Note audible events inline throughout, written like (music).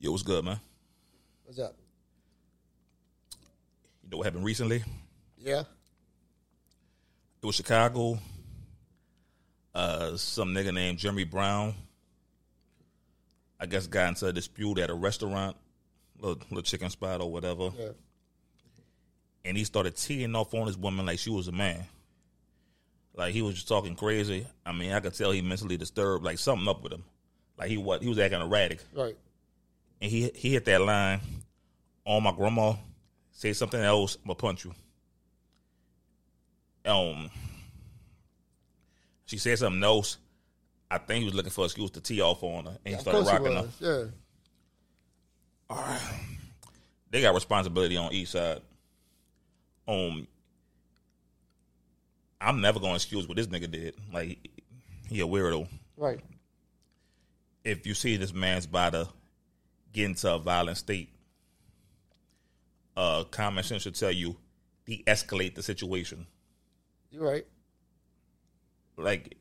Yo, what's good, man? What's up? You know what happened recently? Yeah. It was Chicago. Uh, some nigga named Jeremy Brown. I guess got into a dispute at a restaurant, little, little chicken spot or whatever, Yeah. and he started teeing off on this woman like she was a man. Like he was just talking crazy. I mean, I could tell he mentally disturbed, like something up with him. Like he what he was acting erratic. Right. And he he hit that line on my grandma. Say something else, I'm gonna punch you. Um, she said something else. I think he was looking for an excuse to tee off on her, and he started rocking her. Yeah. All right, they got responsibility on each side. Um, I'm never gonna excuse what this nigga did. Like he a weirdo. Right. if you see this man's to get into a violent state, uh, common sense should tell you de-escalate the situation. You're right. Like,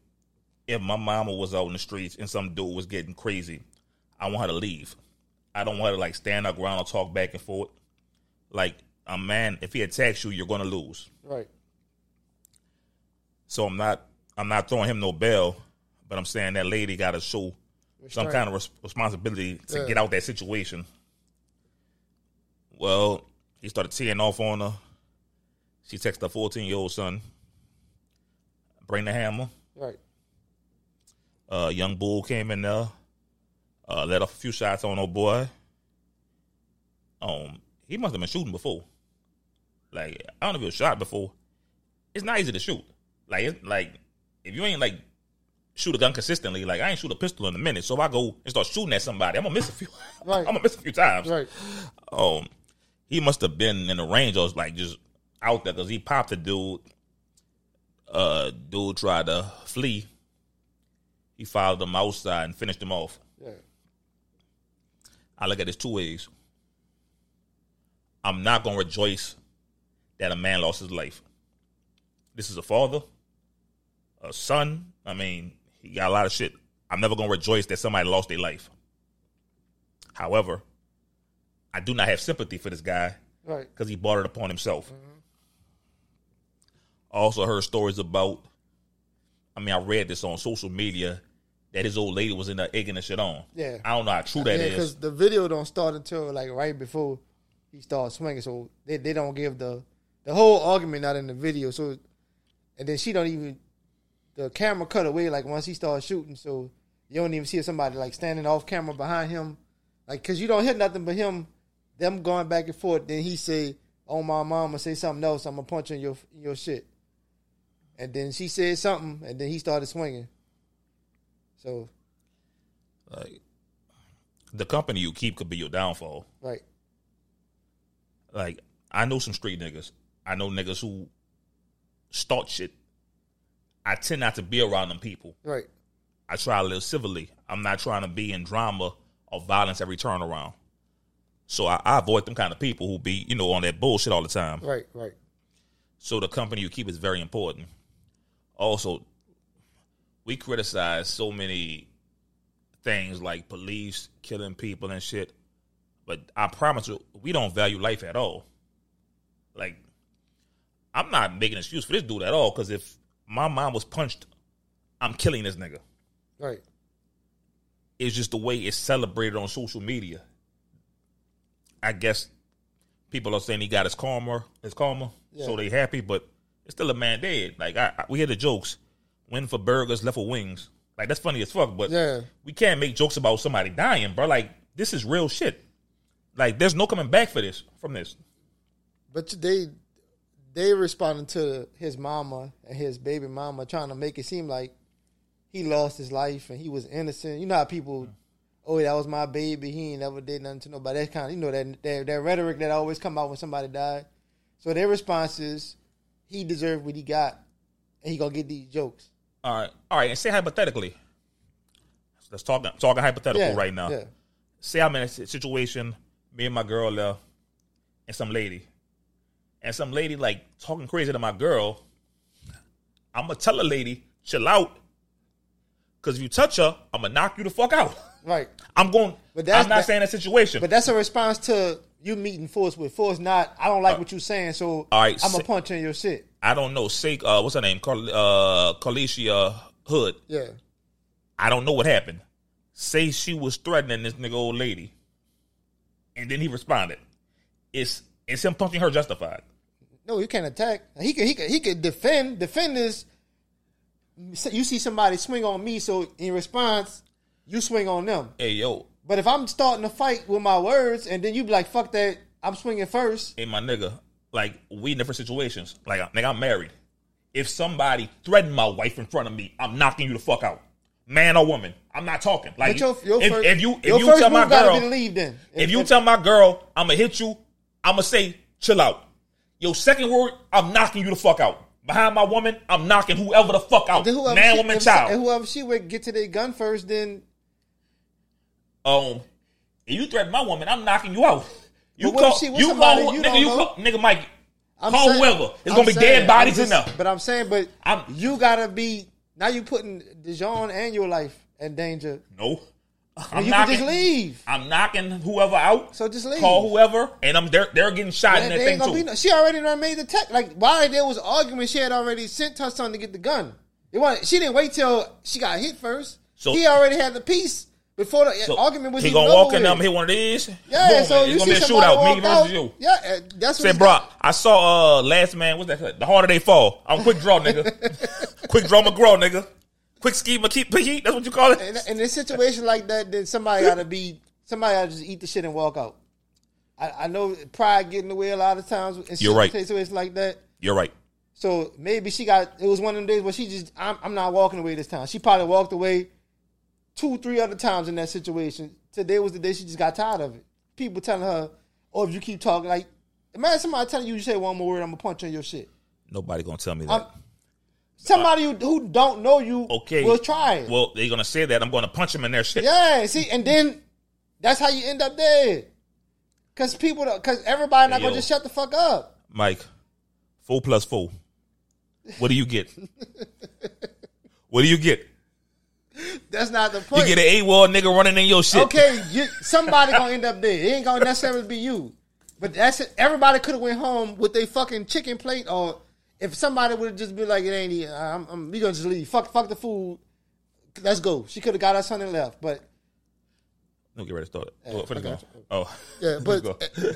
if my mama was out in the streets and some dude was getting crazy, I want her to leave. I don't want her to like stand up around or talk back and forth. Like a man, if he attacks you, you're gonna lose. Right. So I'm not, I'm not throwing him no bell, but I'm saying that lady got to show some kind of res- responsibility to Yeah. get out that situation. Well, he started teeing off on her. She texted her 14 year old son, bring the hammer. Right. Uh, young bull came in there, uh, let off a few shots on old boy. Um, he must have been shooting before. Like I don't know if he was shot before. It's not easy to shoot. Like it's like if you ain't like shoot a gun consistently, like I ain't shoot a pistol in a minute. So if I go and start shooting at somebody, I'm gonna miss a few. (laughs) Right. I'm gonna miss a few times. Right. Um, he must have been in the range I was like just out there because he popped the dude. Uh, dude tried to flee. He followed him outside and finished him off. Yeah. I look at this two ways. I'm not gonna rejoice that a man lost his life. This is a father, a son. I mean, he got a lot of shit. I'm never gonna rejoice that somebody lost their life. However, I do not have sympathy for this guy Right. because he bought it upon himself. Mm-hmm. I also heard stories about. I mean, I read this on social media that his old lady was in there egging the shit on. Yeah. I don't know how true that yeah, is. because the video don't start until like right before he starts swinging, so they, they don't give the the whole argument not in the video. So, and then she don't even the camera cut away like once he starts shooting, so you don't even see somebody like standing off camera behind him, like because you don't hear nothing but him, them going back and forth. Then he say, "Oh my mama, say something else. I'm gonna punch in your your shit." And then she said something, and then he started swinging. So Like, the company you keep could be your downfall. right, Like, I know some street niggas. I know niggas who start shit. I tend not to be around them people. right, I try to live civilly. I'm not trying to be in drama or violence every turnaround. So I, I avoid them kind of people who be, you know, on that bullshit all the time. right, right. So the company you keep is very important. Also, we criticize so many things like police killing people and shit, but I promise you, we don't value life at all. Like, I'm not making an excuse for this dude at all. Because if my mom was punched, I'm killing this nigga. Right. It's just the way it's celebrated on social media. I guess people are saying he got his karma, his karma, so they happy, but it's still a man dead. Like I, I, we hear the jokes, win for burgers, left for wings. Like that's funny as fuck, but Yeah. we can't make jokes about somebody dying, bro. Like this is real shit. Like there's no coming back for this from this. But they they responding to his mama and his baby mama trying to make it seem like he lost his life and he was innocent. You know how people, oh, that was my baby. He ain't never did nothing to nobody. That kind of you know that, that that rhetoric that always come out when somebody died. So their response is, he deserved what he got, and he gonna get these jokes. All right, all right, and say hypothetically. Let's talk talking hypothetical Yeah, right now. yeah. Say I'm in a situation, me and my girl there, and some lady, and some lady like talking crazy to my girl. I'm gonna tell a lady, chill out, because if you touch her, I'm gonna knock you the fuck out. Right. I'm going. But that's- I'm not that- saying that situation. But that's a response to you meeting force with force. Not I don't like what you're saying, so all right, I'm gonna punch in your shit. I don't know. Say, uh, what's her name? Carl, uh, Carlishia Hood. Yeah. I don't know what happened. Say she was threatening this nigga old lady, and then he responded. It's it's him punching her justified. No, you can't attack. He could he could he could defend. Defend is you see somebody swing on me, so in response, you swing on them. Hey yo, But if I'm starting to fight with my words, and then you be like, "Fuck that," I'm swinging first. hey my nigga, like we in different situations. Like nigga, I'm married. If somebody threatened my wife in front of me, I'm knocking you the fuck out, man or woman. I'm not talking. Like your, your if, first, if you if you tell my girl leave, then If you tell my girl I'm gonna hit you, I'm gonna say chill out. Your second word, I'm knocking you the fuck out. Behind my woman, I'm knocking whoever the fuck out. then whoever Man, she, woman, if, child. and whoever she would get to their gun first, then um, if you threaten my woman, I'm knocking you out. You But what if call, she you call, you nigga, you call, nigga, Mike, I'm call saying- whoever. There's I'm gonna be saying- dead bodies in just- there. But I'm saying, but I'm- you gotta be now. You putting Dijon and your life in danger. No, I'm you knocking. can just leave. I'm knocking whoever out. So just leave. Call whoever, and I'm they're they're getting shot in Man, that thing too. no, she already done made the tech. Like while there was argument, she had already sent her son to get the gun. It wasn't, she didn't wait till she got hit first. So- he already had the piece before the So argument was he even gonna walk in with. hit one of these. Yeah, boom, so it's you gonna see be a shootout. Me versus you. Yeah, uh, that's what Said, bro. I saw uh last man. What's that? The harder they fall. I'm quick draw, nigga. (laughs) quick draw McGraw, nigga. Quick ski McKee. Piggy. That's what you call it. In, in a situation like that, then somebody gotta be somebody gotta just eat the shit and walk out. I, I know pride getting in the way a lot of times. In You're right. Situations like that. You're right. So maybe she got it was one of them days where she just I'm, I'm not walking away this time. She probably walked away two, three other times in that situation. Today was the day she just got tired of it. People telling her, "Oh, if you keep talking, like imagine somebody telling you you say one more word, I'm gonna punch on your shit." Nobody gonna tell me that. I'm, somebody who, who don't know you, okay. will try it. Well, they're gonna say that. I'm gonna punch him in their shit. yeah, see, and then that's how you end up dead. Cause people, cause everybody not Hey, gonna yo. just shut the fuck up. Mike, four plus four. What do you get? what do you get? That's not the point. You get an eight wall nigga running in your shit. Okay, you, somebody gonna end up dead. It ain't gonna necessarily be you. But that's it. Everybody could have went home with their fucking chicken plate, or if somebody would have just been like, "It ain't. I'm, I'm, we gonna just leave. Fuck, fuck the food. Let's go." She could have got us something left, but Don't get ready to start it. Oh, okay. Oh, yeah, (laughs) but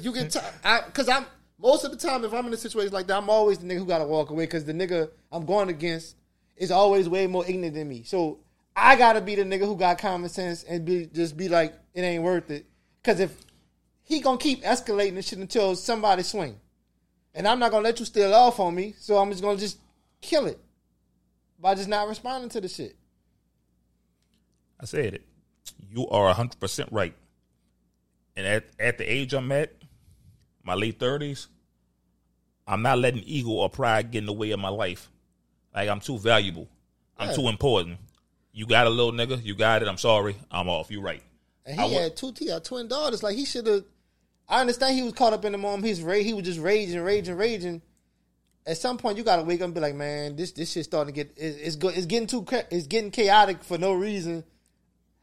you can tell because I'm most of the time if I'm in a situation like that, I'm always the nigga who gotta walk away because the nigga I'm going against is always way more ignorant than me. So I gotta be the nigga who got common sense and be just be like, it ain't worth it. Because if he gonna keep escalating this shit until somebody swing, and I'm not gonna let you steal off on me, so I'm just gonna just kill it by just not responding to the shit. I said it. You are hundred percent right. And at at the age I'm at, my late thirties, I'm not letting ego or pride get in the way of my life. Like I'm too valuable. I'm Yeah. too important. You got a little nigga. You got it. I'm sorry. I'm off. You're right. And I he wa- had two had twin daughters. Like he should have. I understand he was caught up in the moment. He's ra- he was just raging, raging, raging. At some point, you gotta wake up and be like, man, this this shit's starting to get it, it's go, it's getting too it's getting chaotic for no reason.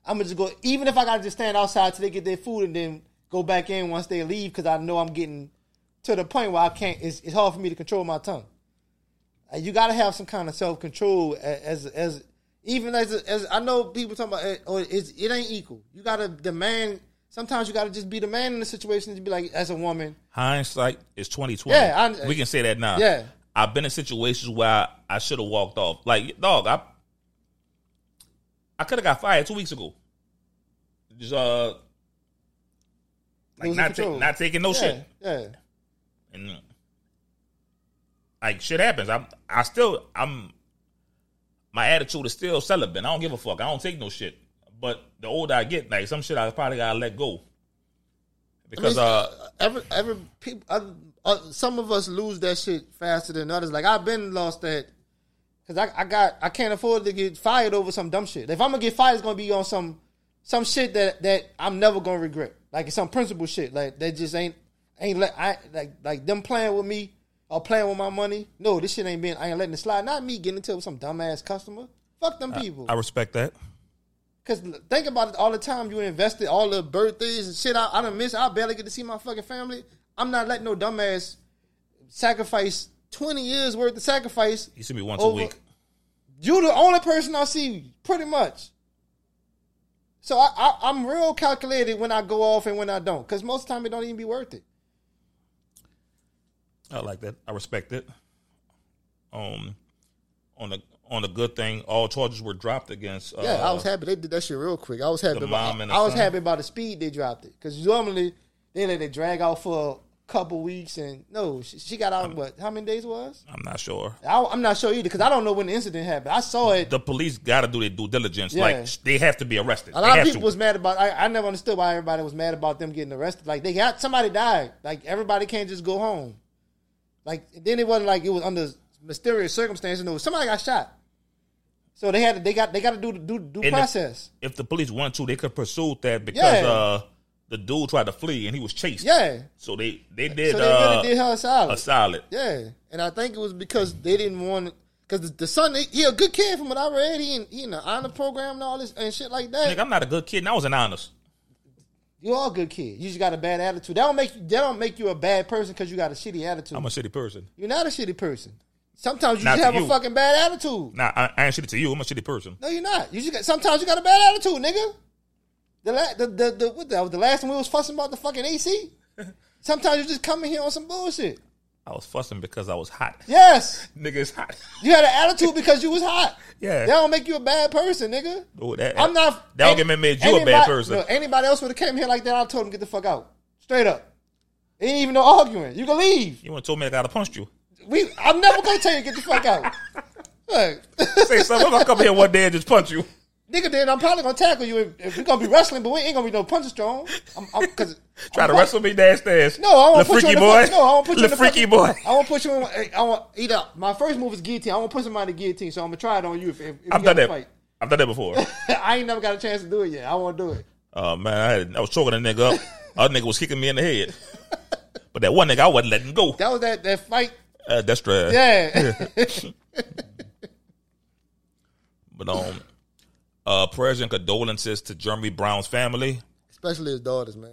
I'm gonna just go, even if I gotta just stand outside till they get their food and then go back in once they leave because I know I'm getting to the point where I can't. It's, it's hard for me to control my tongue. You got to have some kind of self control as as even as as I know people talking about eh, oh, it, or it ain't equal. You got to demand. Sometimes you got to just be the man in the situation to be like, as a woman, Hindsight is twenty twenty. Yeah, I- we can say that now. Yeah. I've been in situations where I, I should have walked off. Like dog, I I could have got fired two weeks ago. Just uh, like not ta- not taking no yeah, shit. yeah. and like shit happens. I'm I still I'm my attitude is still celibate. I don't give a fuck. I don't take no shit. But the older I get, like some shit I probably gotta let go. Because I mean, uh every every people, uh, uh, some of us lose that shit faster than others. Like I've been lost that because I, I got I can't afford to get fired over some dumb shit. If I'm gonna get fired, it's gonna be on some some shit that that I'm never gonna regret. Like it's some principle shit. Like that just ain't ain't let I like like them playing with me or playing with my money. No, this shit ain't been. I ain't letting it slide. Not me getting into it with some dumbass customer. Fuck them people. I respect that. Cause think about it, all the time you invested, all the birthdays and shit. I, I don't miss. I barely get to see my fucking family. I'm not letting no dumbass sacrifice twenty years worth of sacrifice. You see me once Over- a week. You the only person I see, pretty much. So I, I I'm real calculated when I go off and when I don't, cause most of the time it don't even be worth it. I like that. I respect it. Um, on the on the good thing, all charges were dropped against. Uh, Yeah, I was happy they did that shit real quick. I was happy. the About, mom and the I was happy about the speed they dropped it because normally they let it drag out for a couple weeks and no, she, she got out in what? How many days was? I'm not sure. I, I'm not sure either because I don't know when the incident happened. I saw it. The police got to do their due diligence. Yeah. Like they have to be arrested. A They lot of people to. was mad about. I, I never understood why everybody was mad about them getting arrested. Like they got somebody died. Like everybody can't just go home. Like then it wasn't like it was under mysterious circumstances. No, somebody got shot. So they had to, they got they got to do the due, due And the- process. if the police want to, they could pursue that because Yeah. uh, the dude tried to flee and he was chased. yeah. So they they did So they uh, really did her a solid. a solid. Yeah, and I think it was because they didn't want because the, the son he, he a good kid from what I read. He in, he in the honor program and all this and shit like that. Nigga, I'm not a good kid. And I was an honest. You are a good kid. You just got a bad attitude. That don't make you. That don't make you a bad person because you got a shitty attitude. I'm a shitty person. You're not a shitty person. Sometimes you Not just to have a fucking bad attitude. Nah, I, I ain't shitty to you. I'm a shitty person. No, you're not. You just got, sometimes you got a bad attitude, nigga. The la- the the, the, what the, the last time we was fussing about the fucking AC. (laughs) Sometimes you just come in here on some bullshit. I was fussing because I was hot. Yes, (laughs) Nigga, it's hot. you had an attitude because you was hot. (laughs) Yeah. that don't make you a bad person, nigga. Oh, that, I'm not. That argument made you a bad anybody- person. No, anybody else would have came here like that. I told him get the fuck out, straight up. Ain't even no arguing. You can leave. You want told me I gotta punch you. We. I'm never gonna tell you to get the fuck out. Look, Say something. If I come here one day and just punch you. nigga, then I'm probably gonna tackle you if, if we're gonna be wrestling, but we ain't gonna be no punching strong. I'm, I'm, cause Try I'm to wrestle me downstairs. No, I to put you in the boy. fuck- No, I want to put you the in the freaky fuck- boy. I want to put you in. I want either my first move is guillotine. I want to put somebody in the guillotine, so I'm gonna try it on you if, if, if I've done that. fight. I've done that before. (laughs) I ain't never got a chance to do it yet. I want to do it. Oh man, I, had, I was choking a nigga up. Other nigga was kicking me in the head. (laughs) But that one nigga, I wasn't letting go. That was that that fight. Uh, that's right. Yeah. (laughs) But um, uh, prayers and condolences to Jeremy Brown's family. Especially his daughters, man.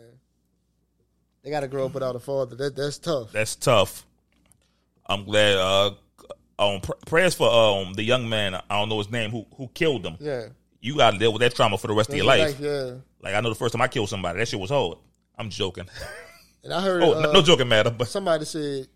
They got to grow up without a father. That that's tough. That's tough. I'm glad. Uh, um, pr- prayers for um the young man. I don't know his name who who killed him. Yeah. You got to deal with that trauma for the rest of your life. yeah. Like I know the first time I killed somebody, that shit was hard. I'm joking. (laughs) And I heard Oh, uh, no, no joking matter. But somebody said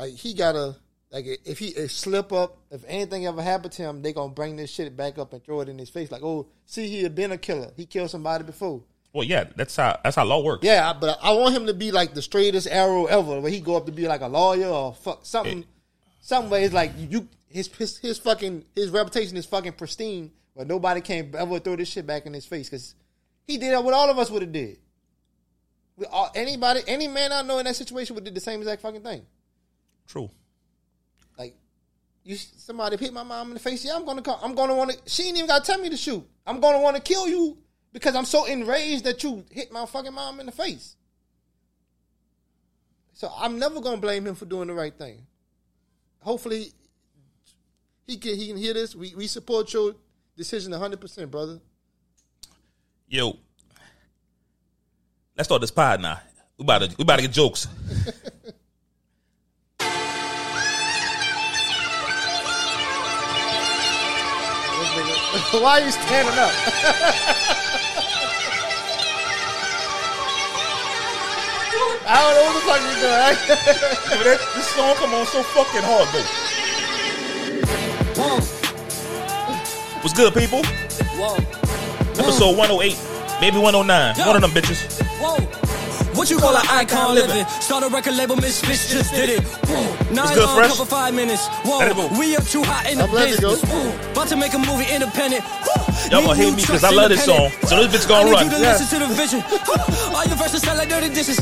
like he gotta like if he if slip up if anything ever happened to him they gonna bring this shit back up and throw it in his face like oh see he had been a killer he killed somebody before well, yeah, that's how that's how law works. yeah but I want him to be like the straightest arrow ever where he go up to be like a lawyer or fuck something Yeah. some like you his, his his fucking his reputation is fucking pristine but nobody can ever throw this shit back in his face because he did what all of us would have did. All, anybody, any man I know in that situation would do the same exact fucking thing. True. Like, you somebody hit my mom in the face. Yeah, I'm gonna come. I'm gonna want to. She ain't even gotta tell me to shoot. I'm gonna want to kill you because I'm so enraged that you hit my fucking mom in the face. So I'm never gonna blame him for doing the right thing. Hopefully, he can he can hear this. We we support your decision 100, percent brother. Yo, let's start this pod now. We about to we about to get jokes. (laughs) (laughs) Why are you standing up? (laughs) I don't know what the fuck you doing. (laughs) Yo, that, this song come on so fucking hard, though. Whoa, What's good, people? whoa, Episode 108, maybe 109. One of them bitches. whoa. What you call an icon living? Start a record label, Miss Misfits just did it. Nine good, long, Fresh? couple five minutes. Whoa, Let it go. we up too hot in the I'm glad to go. business. About to make a movie independent. Whoa. Y'all Need gonna hate new me 'cause trucks, I love this independent. song. So this bitch gonna I need run. you to Yeah. listen to the vision. All your verses sound like dirty dishes.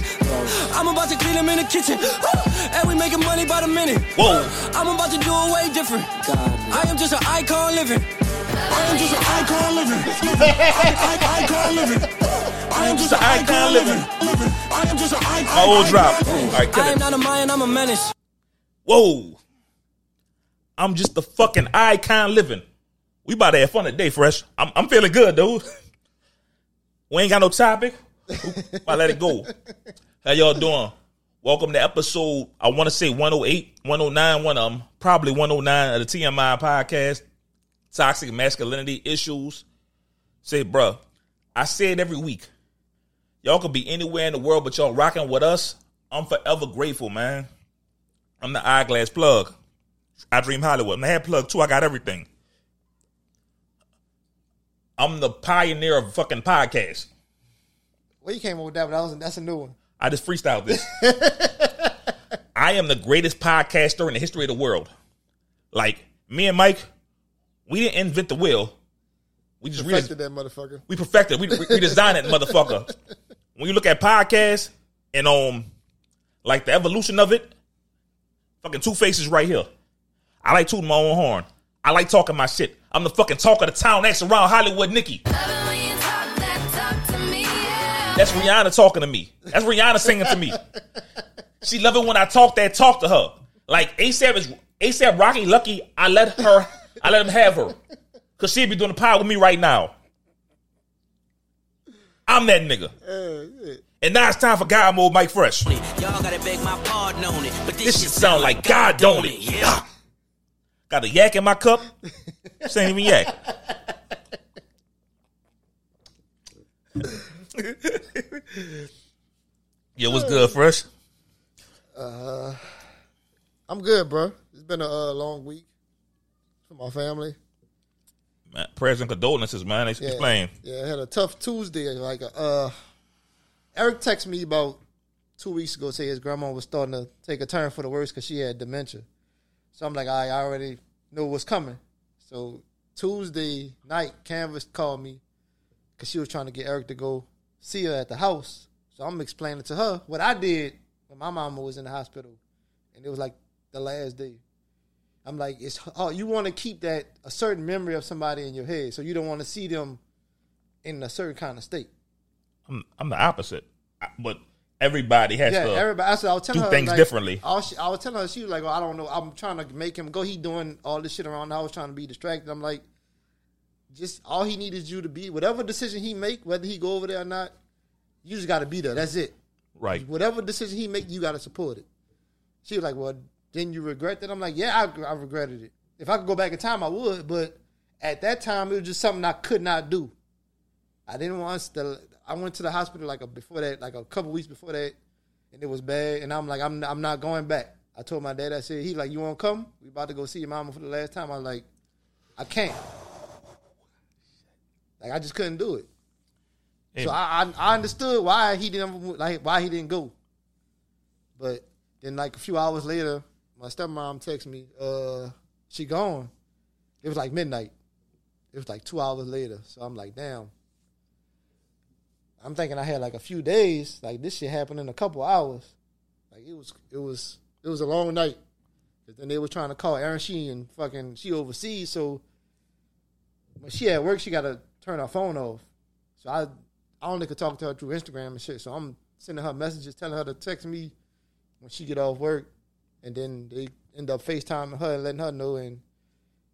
I'm about to clean them in the kitchen. And we making money by the minute. Whoa. I'm about to do it way different. I am just an icon living. I am just an icon living. I- Icon living. I am just an icon living. I am just an icon. My old drop. All right, kill I am not a Mayan, I'm a menace. Whoa. I'm just the fucking icon living. We about to have fun today, Fresh. I'm, I'm feeling good, dude. (laughs) We ain't got no topic. (laughs) I let it go. How y'all doing? Welcome to episode, I want to say 108, 109, one of them, probably 109 of the TMI podcast, Toxic Masculinity Issues. Say, bruh, I say it every week. Y'all could be anywhere in the world, but y'all rocking with us. I'm forever grateful, man. I'm the eyeglass plug. I dream Hollywood. I'm the head plug too. I got everything. I'm the pioneer of fucking podcast. Well, you came up with that, but that was, that's a new one. I just freestyled this. (laughs) I am the greatest podcaster in the history of the world. Like me and Mike, we didn't invent the wheel. We just Perfected that motherfucker. we perfected. We we, we designed that motherfucker. (laughs) When you look at podcasts and um, like the evolution of it, fucking two faces right here. I like tooting my own horn. I like talking my shit. I'm the fucking talk of the town. Next around Hollywood, Nicky. That's Rihanna talking to me. That's Rihanna singing to me. She love it when I talk that talk to her. Like ASAP is ASAP Rocky Lucky. I let her. I let him have her because she'd be doing the pod with me right now. I'm that nigga. And now it's time for God mode, Mike Fresh. Y'all gotta beg my pardon on it, but this, This shit sound like God, don't it? Yeah. Got a yak in my cup. This ain't even yak. (laughs) Yo, what's good, Fresh? I'm good, bro. It's been a uh, long week for my family. Prayers and condolences, man. Ex- Yeah. Explain. Yeah, I had a tough Tuesday. Like, uh, Eric texted me about two weeks ago, say his grandma was starting to take a turn for the worse because she had dementia. So I'm like, I already know what's coming. So Tuesday night, Canvas called me because she was trying to get Eric to go see her at the house. So I'm explaining to her what I did when my mama was in the hospital, and it was like the last day. I'm like, it's oh, you want to keep that a certain memory of somebody in your head, so you don't want to see them in a certain kind of state. I'm, I'm the opposite. I- But everybody has Yeah, to. everybody. I, said, I was telling do her things like, differently. I was, I was telling her she was like, oh, I don't know. I'm trying to make him go. He doing all this shit around I was trying to be distracted. I'm like, just all he needs is you to be whatever decision he make, whether he go over there or not. You just got to be there. That's it. right. Whatever decision he make, you got to support it. She was like, well, didn't you regret that? I'm like, yeah, I, I regretted it. If I could go back in time, I would. But at that time, it was just something I could not do. I didn't want to. I went to the hospital like a, before that, like a couple weeks before that, and it was bad. And I'm like, I'm I'm not going back. I told my dad, I said, he like, you want to come? We about to go see your mama for the last time. I was like, I can't. Like I just couldn't do it. Hey, So I, I I understood why he didn't like why he didn't go. But then like a few hours later, my stepmom texted me, uh, she gone. It was like midnight. It was like two hours later. So I'm like, damn. I'm thinking I had like a few days. Like this shit happened in a couple hours. Like it was it was it was a long night. then they were trying to call Aaron and fucking she overseas, so when she at work, she gotta turn her phone off. So I I only could talk to her through Instagram and shit. So I'm sending her messages, telling her to text me when she get off work, and then they end up FaceTiming her and letting her know. And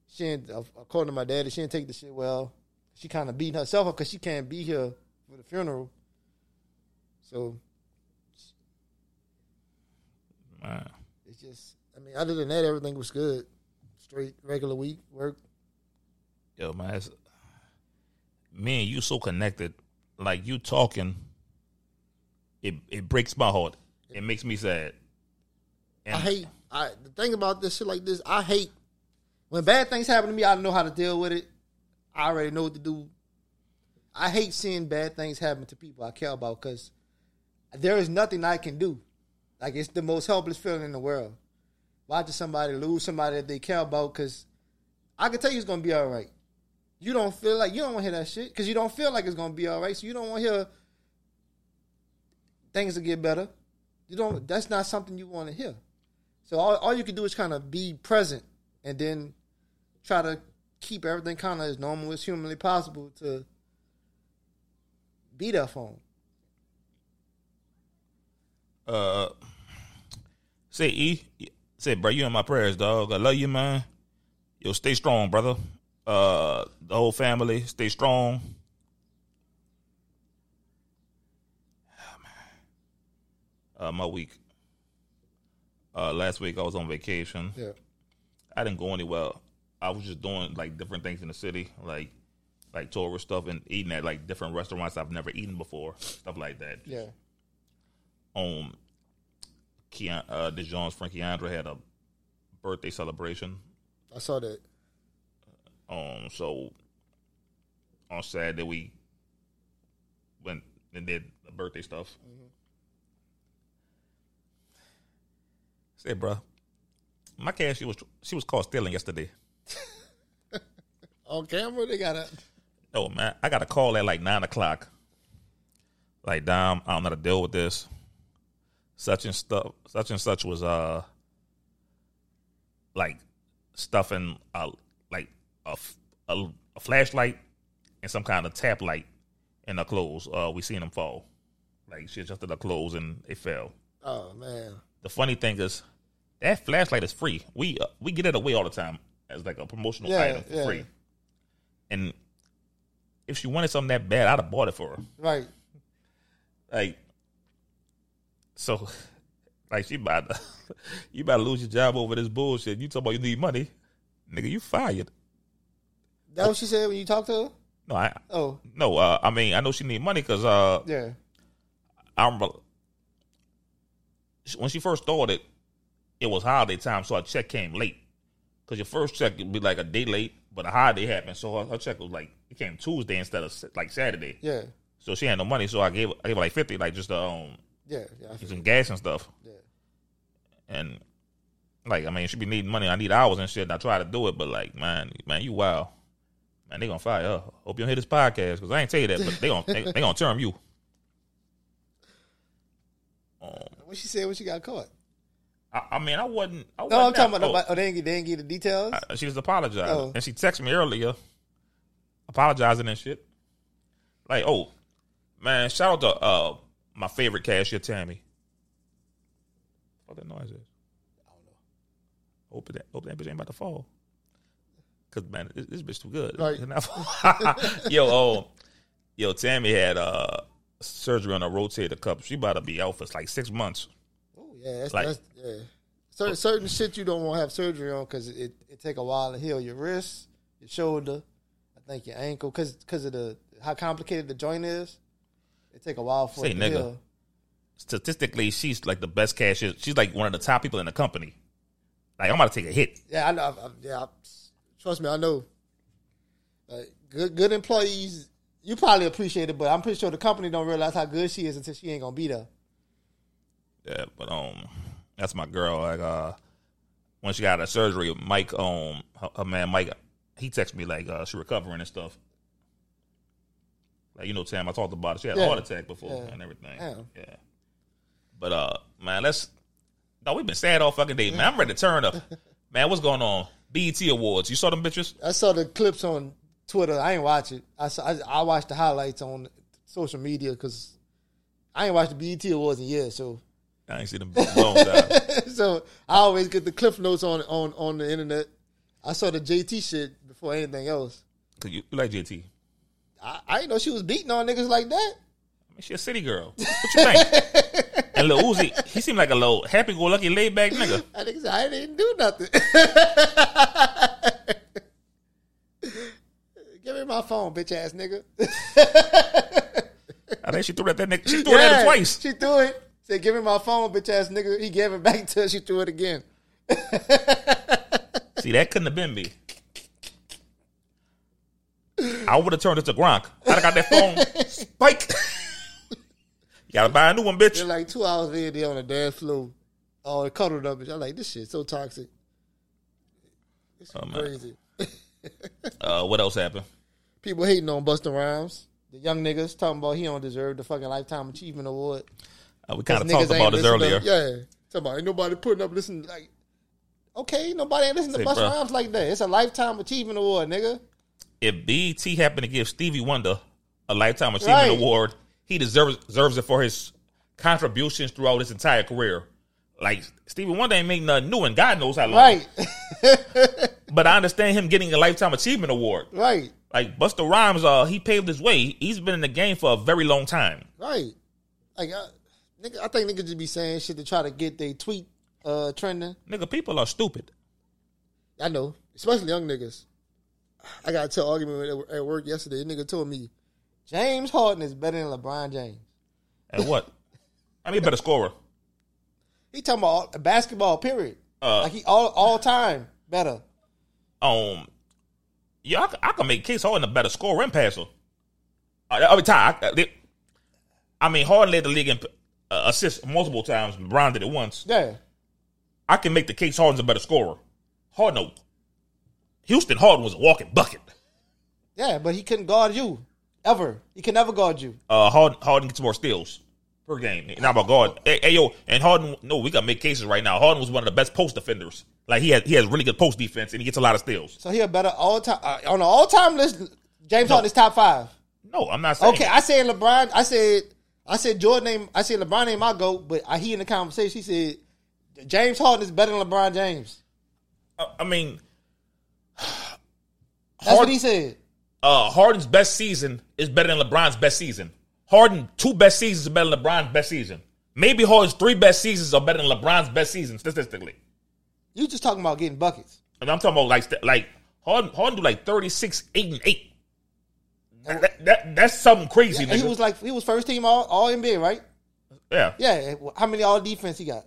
she, ain't, according to my daddy, she didn't take the shit well. She kind of beating herself up because she can't be here for the funeral. So man. it's just, I mean, other than that, everything was good. Straight regular week work. Yo, man, me you so connected. Like you talking, it it breaks my heart. It makes me sad. And I hate. I the thing about this shit like this, I hate when bad things happen to me. I don't know how to deal with it. I already know what to do. I hate seeing bad things happen to people I care about because there is nothing I can do. Like it's the most helpless feeling in the world. Watching somebody lose somebody that they care about because I can tell you it's gonna be all right. You don't feel like you don't want to hear that shit because you don't feel like it's gonna be all right. So you don't want to hear things to get better. You don't. That's not something you want to hear. So all, all you can do is kind of be present and then try to keep everything kind of as normal as humanly possible to be for 'em. uh, say E, say, bro, you in my prayers, dog. I love you, man. Yo, stay strong, brother. uh, the whole family stay strong. Uh, my week. Uh, last week I was on vacation. Yeah. I didn't go anywhere. I was just doing like different things in the city, like like tourist stuff and eating at like different restaurants I've never eaten before, stuff like that. Yeah. Um, Keon, uh, DeJohn's Frankie Andre had a birthday celebration. I saw that. Um, so on Saturday we went and did the birthday stuff. Say, bro, my cash she was she was caught stealing yesterday. On camera, they got a. No man, I got a call at like nine o'clock. Like, Dom, I don't know how to deal with this. Such and stuff, such and such was uh, like stuffing a like a a flashlight and some kind of tap light in her clothes. Uh, we seen them fall. Like she adjusted her clothes and it fell. Oh man. The funny thing is, that flashlight is free. We uh, we get it away all the time as like a promotional Yeah, item for yeah. free. And if she wanted something that bad, I'd have bought it for her. Right. Like, so, (laughs) like she about to, (laughs) you about to lose your job over this bullshit. You talk about you need money, nigga. You fired. That what she said when you talked to her? No, I Oh, no. Uh, I mean, I know she need money because uh, yeah. I remember when she first started, it was holiday time, so her check came late. Because your first check would be like a day late, but a holiday happened, so her, her check was like it came Tuesday instead of like Saturday. Yeah. So she had no money, so I gave I gave her like fifty, like just to, um Yeah. Yeah. Some gas and stuff. Yeah. And like I mean, she be needing money. I need hours and shit. And I try to do it, but like man, man, you wild. Man, they gonna fire her. Hope you don't hear this podcast because I ain't tell you that, but they gonna they, they gonna term you. Um, (laughs) What she said when she got caught? I, I mean, I wasn't. I No, wasn't I'm talking that- about. Oh, they didn't get. They didn't get the details. I- she was apologizing, Oh. and she texted me earlier, apologizing and shit. Like, oh man, shout out to uh my favorite cashier, Tammy. What that noise is? I don't know. Hope that hope that bitch ain't about to fall. Cause man, this, this bitch too good. Right. (laughs) yo, oh, yo, Tammy had uh surgery on a rotator cuff. She about to be out for like six months. Yeah. That's, like- that's yeah. Certain certain shit you don't want to have surgery on because it, it take a while to heal your wrist, your shoulder, I think your ankle because because of the how complicated the joint is. It take a while for Say it to nigga. heal. Statistically, she's like the best cashier. She's like one of the top people in the company. Like I'm about to take a hit. Yeah, I know. I, I- yeah, I- trust me, I know. Like good, good employees, you probably appreciate it, but I'm pretty sure the company don't realize how good she is until she ain't gonna be there. Yeah, but um, that's my girl. Like uh, when she got her surgery, Mike um, her, her man Mike, he texted me like uh, she recovering and stuff. Like you know, Tam, I talked about it. She had Yeah. a heart attack before Yeah. and everything. Damn. Yeah, but uh, man, let's. No, we've been sad all fucking day, man. I'm ready to turn up. (laughs) man, what's going on? BET Awards. You saw them bitches? I saw the clips on Twitter. I ain't watch it. I saw, I, I watched the highlights on social media because I ain't watched the BET Awards in years. So I ain't seen them long (laughs) time. so I always get the cliff notes on on on the internet. I saw the JT shit before anything else. Cause you, you like JT. I, I didn't know she was beating on niggas like that. I mean, she a city girl. What you think? (laughs) and Lil Uzi, he seemed like a little happy-go-lucky, laid-back nigga. (laughs) I think I didn't do nothing. Give me my phone, bitch ass nigga. I think she threw it at that nigga. She threw it at him twice. She threw it. Said, "Give me my phone, bitch ass nigga." He gave it back to her. She threw it again. (laughs) See, that couldn't have been me. I would have turned it to Gronk. I'd have got that phone. Spike. you gotta buy a new one, bitch. They're like two hours later, they on the dance floor, all it cuddled up. I'm like, this shit so toxic. Shit Oh, crazy. (laughs) Uh, what else happened? People hating on Busta Rhymes. The young niggas talking about he don't deserve the fucking lifetime achievement award. Uh, we kind of talked about this listen to- earlier. yeah, talking about ain't nobody putting up listen like. Okay, nobody ain't listen to Busta. Rhymes like that. It's a lifetime achievement award, nigga. If BET happened to give Stevie Wonder a lifetime achievement Right. award, he deserves deserves it for his contributions throughout his entire career. Like Stevie Wonder ain't making nothing new, and God knows how long. Right, (laughs) But I understand him getting a lifetime achievement award. right, Like Busta Rhymes, uh, he paved his way. He's been in the game for a very long time. right. Like, I, nigga, I think niggas just be saying shit to try to get their tweet uh trending. Nigga, people are stupid. I know, especially young niggas. I got into an argument at- at work yesterday. A nigga told me James Harden is better than LeBron James. And what? I mean, better scorer. He talking about all- basketball. Period. Uh, like he all all time better. Um, yeah, I can make Case Harden a better scorer and passer. Uh, every time, I, I mean, Harden led the league in uh, assists multiple times. Bron did it once. Yeah, I can make the case Harden's a better scorer. Harden, no. Houston Harden was a walking bucket. yeah, but he couldn't guard you ever. He can never guard you. Uh, Harden, Harden gets more steals per game. Not about guard. Hey, hey, yo, and Harden. No, we got to make cases right now. Harden was one of the best post defenders. Like he has, he has really good post defense, and he gets a lot of steals. So he a better all time uh, on the all time list. James Harden is top five. No, I'm not saying. Okay, I said LeBron. I said I said Jordan name. I said LeBron ain't my goat, but I, he in the conversation. He said James Harden is better than LeBron James. I, I mean, That's what he said. uh, Harden's best season is better than LeBron's best season. Harden two best seasons are better than LeBron's best season. Maybe Harden's three best seasons are better than LeBron's best season statistically. You just talking about getting buckets. And I'm talking about like like Harden, Harden do like 36, 8, and 8. That, that- that- that's something crazy, nigga. he was like he was first team all all NBA, right? yeah. Yeah. How many all defense he got?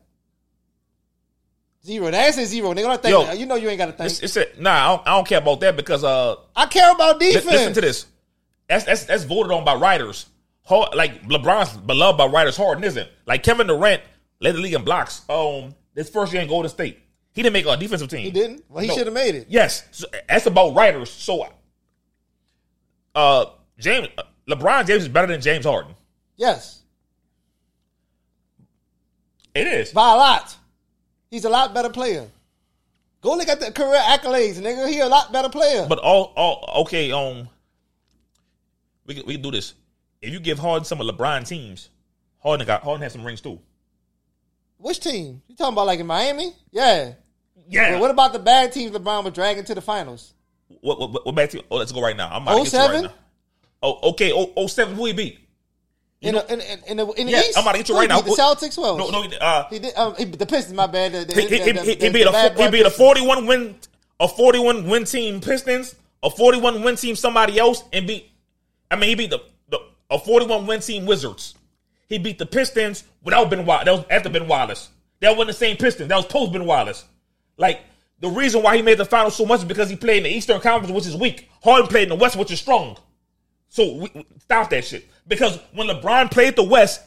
Zero. The answer zero. Nigga, don't think. Yo, you know you ain't got to think. It's, it's a, nah, I don't, I don't care about that because uh, I care about li- defense. listen to this. That's, that's that's voted on by writers. Hard, like LeBron's beloved by writers. Harden isn't. It? Like Kevin Durant led the league in blocks. Um, his first year in Golden State, he didn't make a defensive team. He didn't. Well, he No. should have made it. Yes, so that's about writers. So, uh, James LeBron James is better than James Harden. Yes, It is. by a lot. He's a lot better player. Go look at the career accolades, nigga. He a lot better player. But all, all okay. Um, we can, we can do this. If you give Harden some of LeBron teams, Harden got Harden has some rings too. Which team? You talking about like in Miami? Yeah. Yeah. What about the bad teams LeBron was dragging to the finals? What what, what back to? Oh, let's go right now. I'm about to get to it 07? right now. Oh, okay. Oh, oh seven. Who he beat? In, the, in, in, in the in the Yeah, East? I'm about to get you right now. The Celtics. Well, No, no. Uh, he did. Um, he, the Pistons. My bad. The, the, he, he, the- he, the- he, beat the a he beat a 41 win a 41 win team Pistons, a 41 win team somebody else, and beat. I mean, he beat the, the a 41 win team Wizards. He beat the Pistons without Ben Wallace. That was after Ben Wallace. That wasn't the same Pistons. That was post Ben Wallace. Like the reason why he made the finals so much is because he played in the Eastern Conference, which is weak. Harden played in the West, which is strong. So we, stop that shit. Because when LeBron played the West,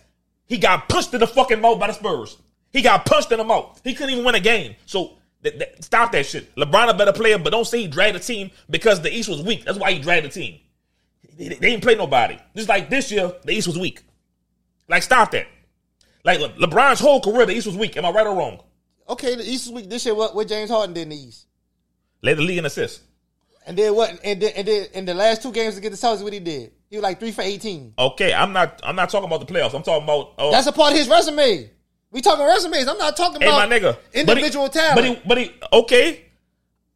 he got punched in the fucking mouth by the Spurs. He got punched in the mouth. He couldn't even win a game. So th- th- stop that shit. LeBron a better player, but don't say he dragged the team because the East was weak. That's why he dragged the team. They, they didn't play nobody. Just like this year, the East was weak. Like stop that. Like Le- LeBron's whole career, the East was weak. Am I right or wrong? Okay, the East is weak. This year, what, what James Harden did in the East, Led the league in assists. and then what? And then, and then in the last two games to get the Celtics, what he did? He was like three for eighteen. Okay, I'm not. I'm not talking about the playoffs. I'm talking about. Uh, That's a part of his resume. We talking resumes. I'm not talking Hey, about my nigga. individual but he, talent. But he, but he, okay.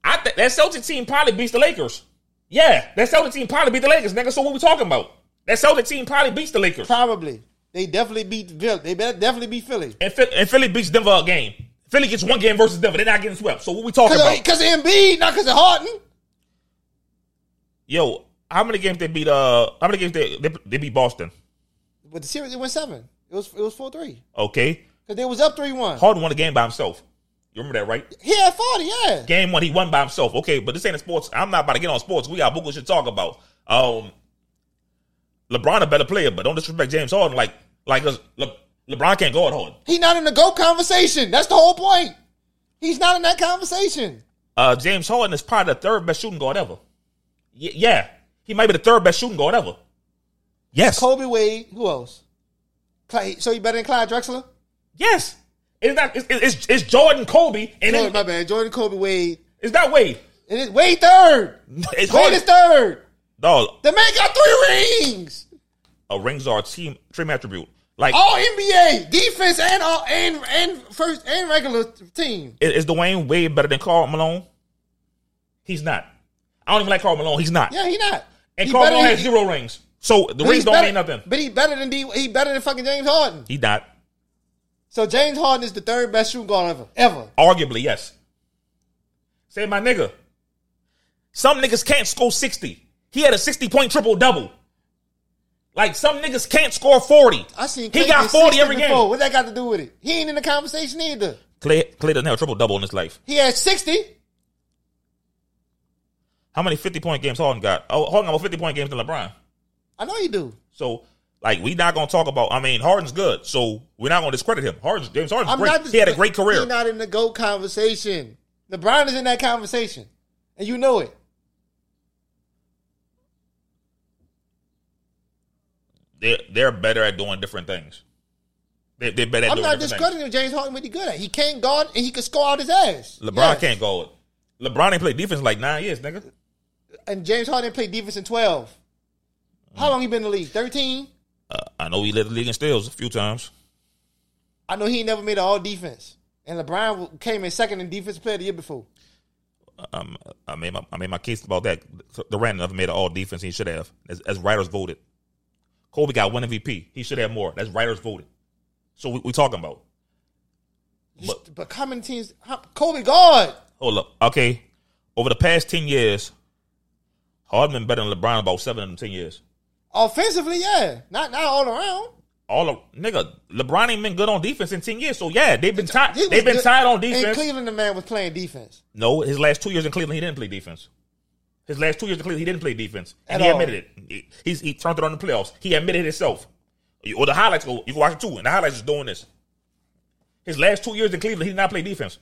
I th- that Celtic team probably beats the Lakers. Yeah, that Celtic team probably beat the Lakers, nigga. So what we talking about? That Celtic team probably beats the Lakers. Probably. They definitely beat Philly. They definitely beat Philly. And, Philly, and Philly beats Denver game. Philly gets one game versus Denver. They're not getting swept. So what we talking about? Because of Embiid, not because of Harden. Yo, how many games they beat? Uh, how many games they they, they beat Boston? But the series it went seven. It was it was four three. Okay, Because they was up three one. Harden won a game by himself. You remember that, right? He had forty, yeah. Game one, he won by himself. Okay, but this ain't a sports. I'm not about to get on sports. We got Google to talk about. Um, LeBron a better player, but don't disrespect James Harden. Like, like Le- LeBron can't guard Harden. He not in the GOAT conversation. That's the whole point. He's not in that conversation. Uh, James Harden is probably the third best shooting guard ever. Y- yeah, he might be the third best shooting guard ever. Yes, Kobe Wade, who else? Clyde, so he better than Clyde Drexler? yes. It's not. It's, it's, it's Jordan, Kobe, and Jordan, it- my bad. Jordan Kobe Wade. it's not Wade. It's Wade third. (laughs) It's Wade Harden. is third. Dog, The man got three rings. uh, rings are a team team attribute. Like, All NBA defense and all and and first and regular team. is, is Dwyane Wade better than Karl Malone? He's not. I don't even like Karl Malone. He's not. Yeah, he not. and He Karl Malone has zero rings. So the rings don't better- mean nothing. But he better than D. He better than fucking James Harden. He not. So James Harden is the third best shooting guard ever. Ever. Arguably, yes. Say my nigga. Some niggas can't score 60. He had a 60 point triple double. Like some niggas can't score 40. I seen he got 40 60 every before. game. What that got to do with it? He ain't in the conversation either. Klay, Klay doesn't have a triple double in his life. He had sixty. How many 50 point games Harden got? Oh, Harden got more 50 point games than LeBron. I know you do. So, like, we not gonna talk about. I mean, Harden's good, so we're not gonna discredit him. Harden's James Harden's I'm great. he had a great career. He's not in the GOAT conversation. LeBron is in that conversation, and you know it. They're they're better at doing different things. They're, they're better at I'm doing not discrediting him. James Harden, what he good at? He can't guard and he can score out his ass. LeBron Yes. can't go. it. LeBron ain't played defense in like nine years, nigga. And James Harden played defense in twelve. How long he been in the league? Thirteen. Uh, I know he led the league in steals a few times. I know he ain't never made an all defense. And LeBron came in second in defense player the year before. Um, I made my I made my case about that. Durant never made an all defense. He should have, as, as writers voted. Kobe got one MVP. He should have more. That's writers voted. So we, we talking about. But, but how many teams? How, Kobe guard. Hold up. Okay. Over the past 10 years, Harden been better than LeBron about seven of them 10 years. Offensively, yeah. Not not all around. All of nigga, LeBron ain't been good on defense in 10 years. So yeah, they've been tired. Was They've been tired on In defense. Cleveland, the man was playing defense. No, his last two years in Cleveland, he didn't play defense. His last two years in Cleveland, he didn't play defense, and At he all. admitted it. He, he's, he turned it on the playoffs. He admitted it himself. Or the highlights go, you can watch it too, and the highlights is doing this. His last two years in Cleveland, he did not play defense.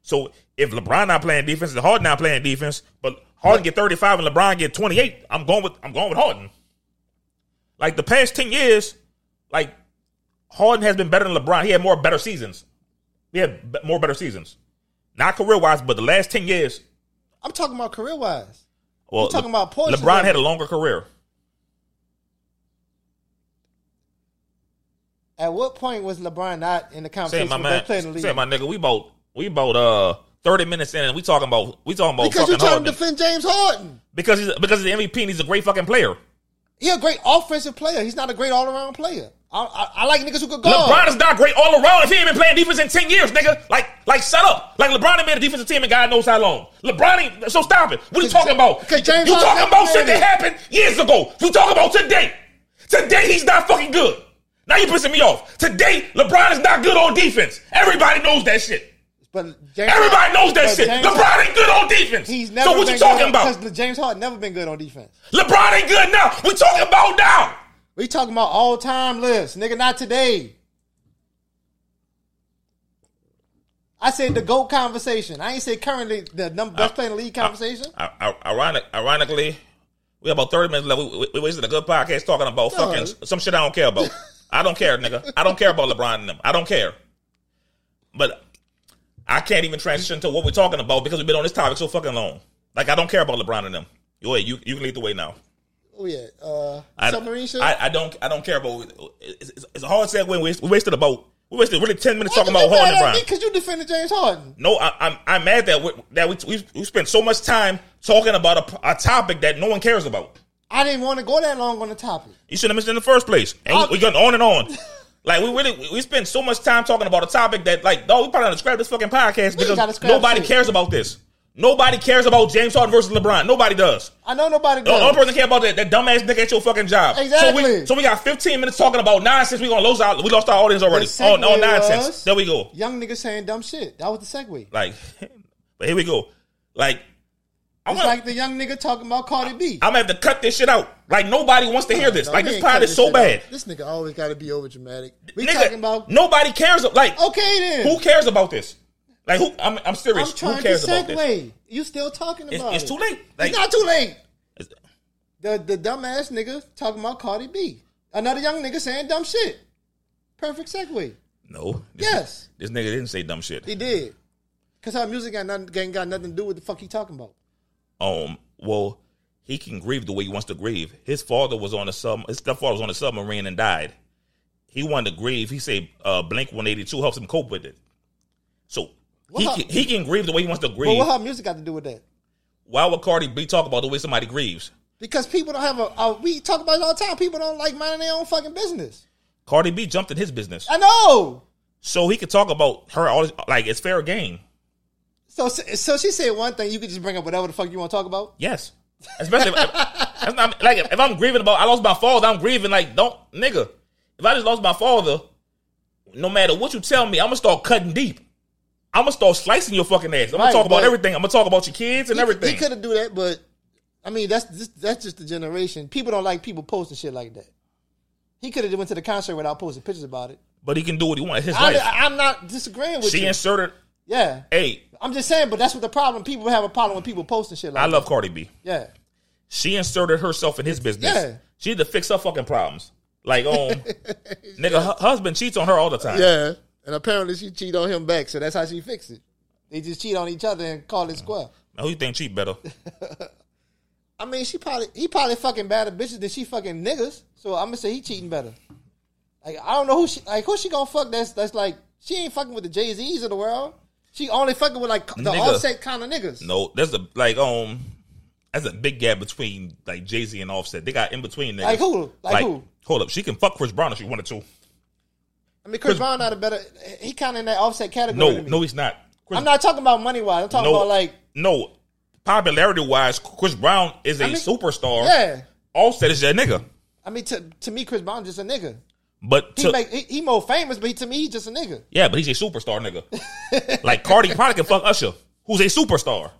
So if LeBron not playing defense, and Harden not playing defense, but Harden get thirty five and LeBron get twenty eight, I'm going with I'm going with Harden. Like the past ten years, like Harden has been better than LeBron. He had more better seasons. He had more better seasons, not career wise, but the last ten years. I'm talking about career wise. Well, talking Le- about portions LeBron had a longer career. At what point was LeBron not in the Say conversation my man, best player in the league? say my nigga, we both we about uh thirty minutes in, and we talking about we talking about because you're trying Harden to defend James Harden. because he's because he's the MVP and he's a great fucking player. He's a great offensive player. He's not a great all around player. I, I, I like niggas who could guard. LeBron is not great all around if he ain't been playing defense in 10 years, nigga. Like, like, shut up. Like, LeBron ain't been a defensive team and God knows how long. LeBron ain't, so stop it. What are you talking about? James you talking about shit that happened years ago. You talking about today. Today, he's not fucking good. Now you pissing me off. Today, LeBron is not good on defense. Everybody knows that shit. But James Everybody knows that shit. James LeBron ain't good on defense. He's never so what you talking about? Because James Harden never been good on defense. LeBron ain't good now. We talking about now. We talking about all time lists, nigga. Not today. I said the GOAT conversation. I ain't say currently the number best player in the league conversation. I- I- ironic, ironically, we have about 30 minutes left. We, we, we wasted a good podcast talking about No. fucking some shit I don't care about. I don't care, nigga. I don't care about LeBron and them. I don't care. But I can't even transition to what we're talking about because we've been on this topic so fucking long. Like, I don't care about LeBron and them. Wait, you, you can lead the way now. oh yeah, uh, I, submarine shit. I, I don't I don't care about it's, it's, it's a hard segue. We wasted, we wasted about we wasted really ten minutes Why talking about Harden and mad at me? Bron. Cause you defended James Harden. No, I, I'm I'm mad that we, that we, we we spent so much time talking about a, a topic that no one cares about. I didn't want to go that long on the topic. You should have mentioned it in the first place. And I- we, we going on and on. (laughs) Like we really we- spend so much time talking about a topic that like no we probably gotta scrap this fucking podcast We because nobody shit. cares about this. Nobody cares about James Harden versus LeBron. Nobody does. I know nobody does. The only person care about that, that dumbass nigga at your fucking job. So Exactly. we, so we got 15 minutes talking about nonsense. We gonna lose our, we lost our audience already. Oh, on, on segue nonsense. There we go. Young niggas saying dumb shit. That was the segue. Like, (laughs) but here we go. Like, I'm It's like the young nigga talking about Cardi B. I'm gonna have to cut this shit out. Like nobody wants to hear this. No, like this pod is so bad. out. This nigga always got to be over dramatic. We Nigga, talking about nobody cares. Like, okay then. who cares about this? Like, who? I'm, I'm serious. I'm trying who to cares about this? segue. You still talking about it's it? It's too late. Like, it's not too late. The the dumbass nigga talking about Cardi B. Another young nigga saying dumb shit. Perfect segue. no. This, Yes, This nigga didn't say dumb shit. he did. Cause her music got nothing ain't got nothing to do with the fuck he talking about. Um. Well, he can grieve the way he wants to grieve. His father was on a sub. His stepfather was on a submarine and died. He wanted to grieve. He said uh, Blink One Eighty Two helps him cope with it. So he can, he can grieve the way he wants to But grieve. what her music got to do with that? Why would Cardi B talk about the way somebody grieves? Because people don't have a, a. We talk about it all the time. People don't like minding their own fucking business. Cardi B jumped in his business, I know. so he could talk about her. All this, like it's fair game. So so she said one thing. You could just bring up whatever the fuck you want to talk about. Yes, especially if, that's not, like if I'm grieving about I lost my father. I'm grieving like don't nigga. If I just lost my father, no matter what you tell me, I'm gonna start cutting deep. I'm gonna start slicing your fucking ass. I'm gonna Right, talk about everything. I'm gonna talk about your kids and He- everything. He could have do that, but I mean that's just, that's just the generation. People don't like people posting shit like that. He could have went to the concert without posting pictures about it. but he can do what he wants. His I, life. I'm not disagreeing with she you. inserted. yeah, Hey, I'm just saying, but that's what the problem. People have a problem when people posting shit like I love Cardi B. Yeah, She inserted herself in his business. Yeah. She had to fix her fucking problems. Like, um, (laughs) nigga, her husband cheats on her all the time. yeah. And apparently she cheated on him back, so that's how she fixed it. They just cheat on each other and call it square. Now, who you think cheat better? (laughs) I mean, she probably he probably fucking better bitches than she fucking niggas. So I'm gonna say he cheating better. Like I don't know who she like who she gonna fuck. That's that's like she ain't fucking with the Jay Z's of the world. She only fucking with like the Nigga. offset kind of niggas. No, there's a like um, that's a big gap between like Jay Z and Offset. They got in between niggas. Like who? Like who? Hold up, she can fuck Chris Brown if she wanted to. I mean, Chris Brown not a better. He kind of in that offset category. No, no, he's not. Chris, I'm not talking about money wise. I'm talking no, about like no. Popularity wise, Chris Brown is a I mean- superstar. yeah. Offset is that nigga. I mean, to to me, Chris Brown just a nigga. But He to, make he, he more famous, but he, to me, he's just a nigga. yeah, but he's a superstar nigga. like Cardi (laughs) probably can fuck Usher, who's a superstar.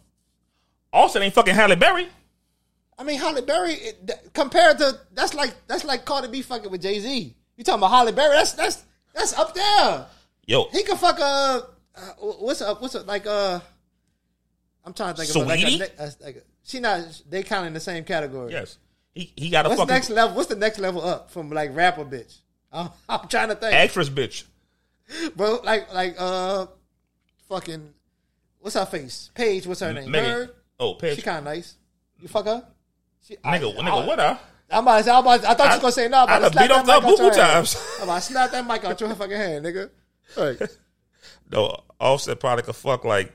Offset ain't fucking Halle Berry. I mean, Halle Berry it, th- compared to that's like that's like Cardi B fucking with Jay Z. You talking about Halle Berry? That's that's that's up there. Yo, He can fuck uh, uh what's up? What's up? Like uh, I'm trying to think of like a, a, like a, she not they kind of in the same category. yes, he he got a What's fucking next level? What's the next level up from like rapper bitch? I'm, (laughs) I'm trying to think, actress bitch. bro. Like like uh, fucking what's her face? Paige. What's her name? Megan. Bird. Oh, Paige. She kind of nice. You fuck her? She, nigga, I, nigga, I, what up? I'm about to say, I'm about to- I thought you I- was gonna say no. I'm I about to beat that up mic out that your boo-boo times. I'm about to slap that mic out your fucking hand, nigga. Hey. (laughs) No, Offset probably could fuck like.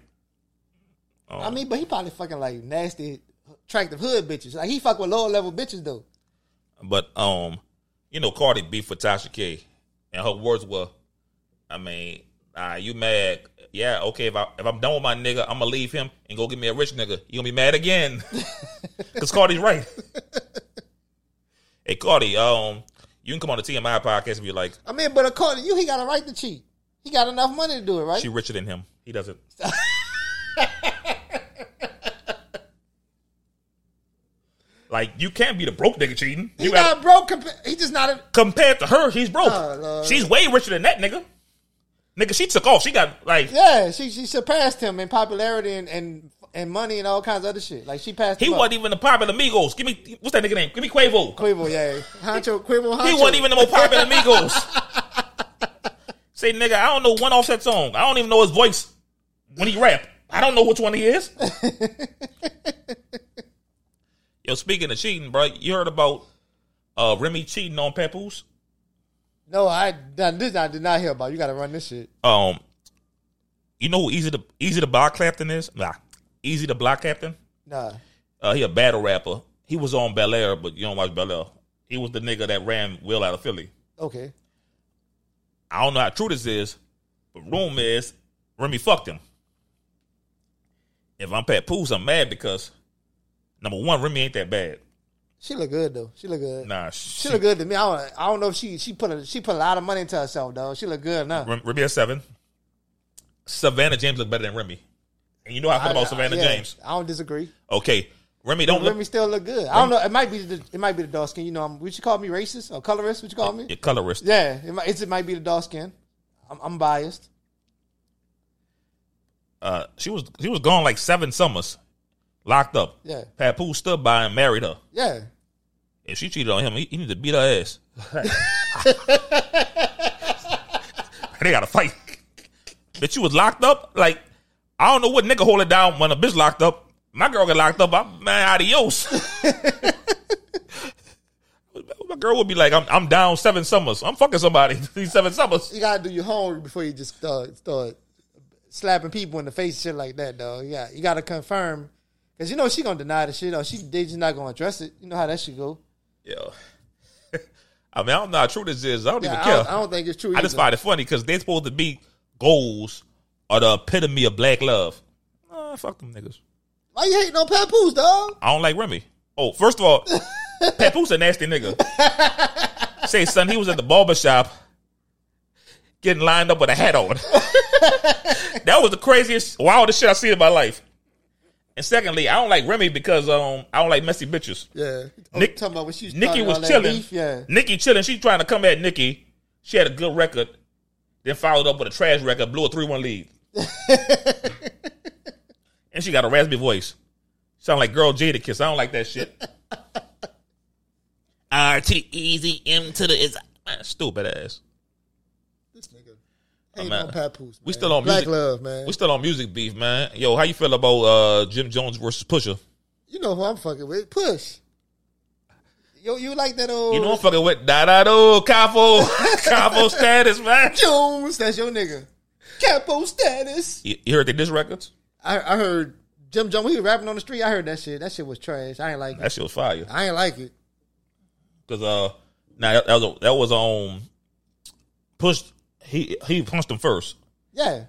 Oh, I mean, but he probably fucking like nasty, attractive hood bitches. Like he fuck with lower level bitches though. but um, you know, Cardi beef for Tasha K, and her words were, I mean, ah, you mad? Yeah, okay. If I if I'm done with my nigga, I'm gonna leave him and go get me a rich nigga. You gonna be mad again? (laughs) Because Cardi's right. hey, Cardi, um, you can come on the TMI podcast and be like, I mean, but according to you, he got a right to cheat. He got enough money to do it, right? she richer than him. He doesn't. (laughs) like you can't be the broke nigga cheating. he You got not broke. Compa- he just not. A, compared to her, he's broke. Oh, She's way richer than that nigga. Nigga, she took off. She got like yeah, she she surpassed him in popularity and and, and money and all kinds of other shit. Like she passed. he wasn't even the popular amigos. Give me what's that nigga name? Give me Quavo. Quavo, yeah, Honcho, Quavo, Honcho. He wasn't even the most popular (laughs) amigos. Say nigga, I don't know one offset song. I don't even know his voice when he rap. I don't know which one he is. (laughs) Yo, speaking of cheating, bro, you heard about uh Remy cheating on Papoose? No, I this I did not hear about. You got to run this shit. Um, you know who Easy to Eazy the Block Captain is? Nah, Eazy the Block Captain. Nah, Uh, he a battle rapper. He was on Bel Air, but you don't watch Bel Air. He was the nigga that ran Will out of Philly. okay. I don't know how true this is, but rumor is Remy fucked him. If I'm Papoose, I'm mad because number one, Remy ain't that bad. She look good though. She look good. Nah, She she, look good to me. I don't, I don't know if she she put a she put a lot of money into herself though. She look good now. Rem- Remy a seven. Savannah James look better than Remy. And you know how I feel about Savannah yeah, James. I don't disagree. Okay, Remy don't Remy look still look good. I don't know. It might be the it might be the dark skin. You know, I'm, would you call me racist or colorist? Would you call me? your colorist. Yeah, it might, it's, it might be the dark skin. I'm, I'm biased. Uh, she was she was gone like seven summers, locked up. Yeah. Papoose stood by and married her. Yeah, If she cheated on him, he, he need to beat her ass. (laughs) they got to fight. Bitch, you was locked up. Like I don't know what nigga hold it down when a bitch locked up. My girl got locked up. I'm man, adios. (laughs) My girl would be like, I'm I'm down seven summers. I'm fucking somebody (laughs) these seven summers. You gotta do your homework before you just start start slapping people in the face shit like that, though. Yeah, you gotta confirm because you know she gonna deny the shit or she they just not gonna address it. You know how that should go. Yeah. (laughs) I mean, I don't know how true this is. I don't Yeah, even I care. don't, I don't think it's true. I just find it funny because they're supposed to be goals or the epitome of black love. Uh, fuck them niggas. Why you hating on Papoose, dog? I don't like Remy. Oh, first of all, (laughs) Papoose a nasty nigga. Say, son, he was at the barber shop getting lined up with a hat on. (laughs) that was the craziest, wildest shit I seen in my life. And secondly, I don't like Remy because um I don't like messy bitches. Yeah, oh, Nick- talking about when she was Nikki was chilling. beef, Yeah, Nikki chilling. She trying to come at Nikki. She had a good record. Then followed up with a trash record, blew a 3 1 lead. (laughs) and she got a raspy voice. Sound like girl Jadakiss. I don't like that shit. (laughs) R to the easy, M to the is stupid ass. This nigga hating man. on Papoose. We still on Black music. love, man. We still on music beef, man. Yo, how you feel about uh, Jim Jones versus Pusha? you know who I'm fucking with? Push. Yo, you like that old You know I'm fucking with da da do capo (laughs) capo status, man. (laughs) Jones? That's your nigga. Capo status. You, you heard the diss records? I, I heard Jim Jones. He was rapping on the street. I heard that shit. That shit was trash. I ain't like it. That shit was fire. I ain't like it. Cause uh, now that, that was that was on push. He he punched him first, Yeah.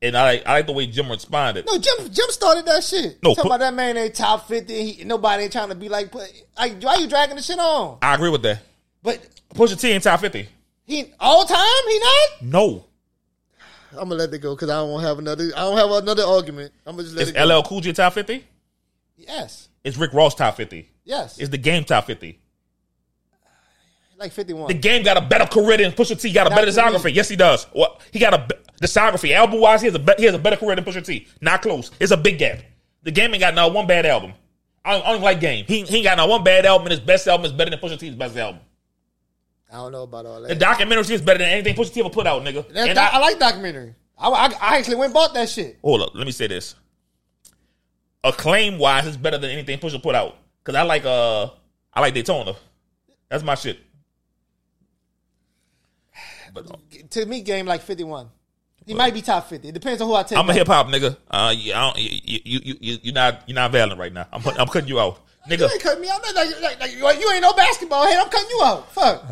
and I like I like the way Jim responded. No, Jim Jim started that shit. No, Talking put- about that man ain't top fifty. He, nobody ain't trying to be like. Put, like, why you dragging the shit on? I agree with that. But Pusha T in top fifty. he all time he not. No, I'm gonna let it go because I don't have another. I don't have another argument. I'm gonna just let it's it go. LL Cool J top fifty. Yes, It's Rick Ross top fifty. yes. It's the game top fifty. Like 51. The game got a better career than Pusha T. Got a Not better discography. Yes, he does. What he got a discography album wise. He has a be- he has a better career than Pusha T. Not close. It's a big gap. The game ain't got not one bad album. I don't, I don't like game. He, he ain't got not one bad album, and his best album is better than Pusha T's best album. I don't know about all that. The documentary is better than anything Pusha T ever put out, nigga. And I, I- like documentary. I, I, I actually went and bought that shit. hold up, let me say this. Acclaim wise, it's better than anything Pusha put out. Cause I like uh I like Daytona. That's my shit. But uh, To me, game like 51. He might be top 50. It depends on who I take. I'm a hip hop nigga. Uh, you, I don't, you, you, you, you, you're not, you're not valid right now. I'm, I'm cutting you out, You nigga. ain't cutting me out. Like, like, like, you, you ain't no basketball head. I'm cutting you out. Fuck.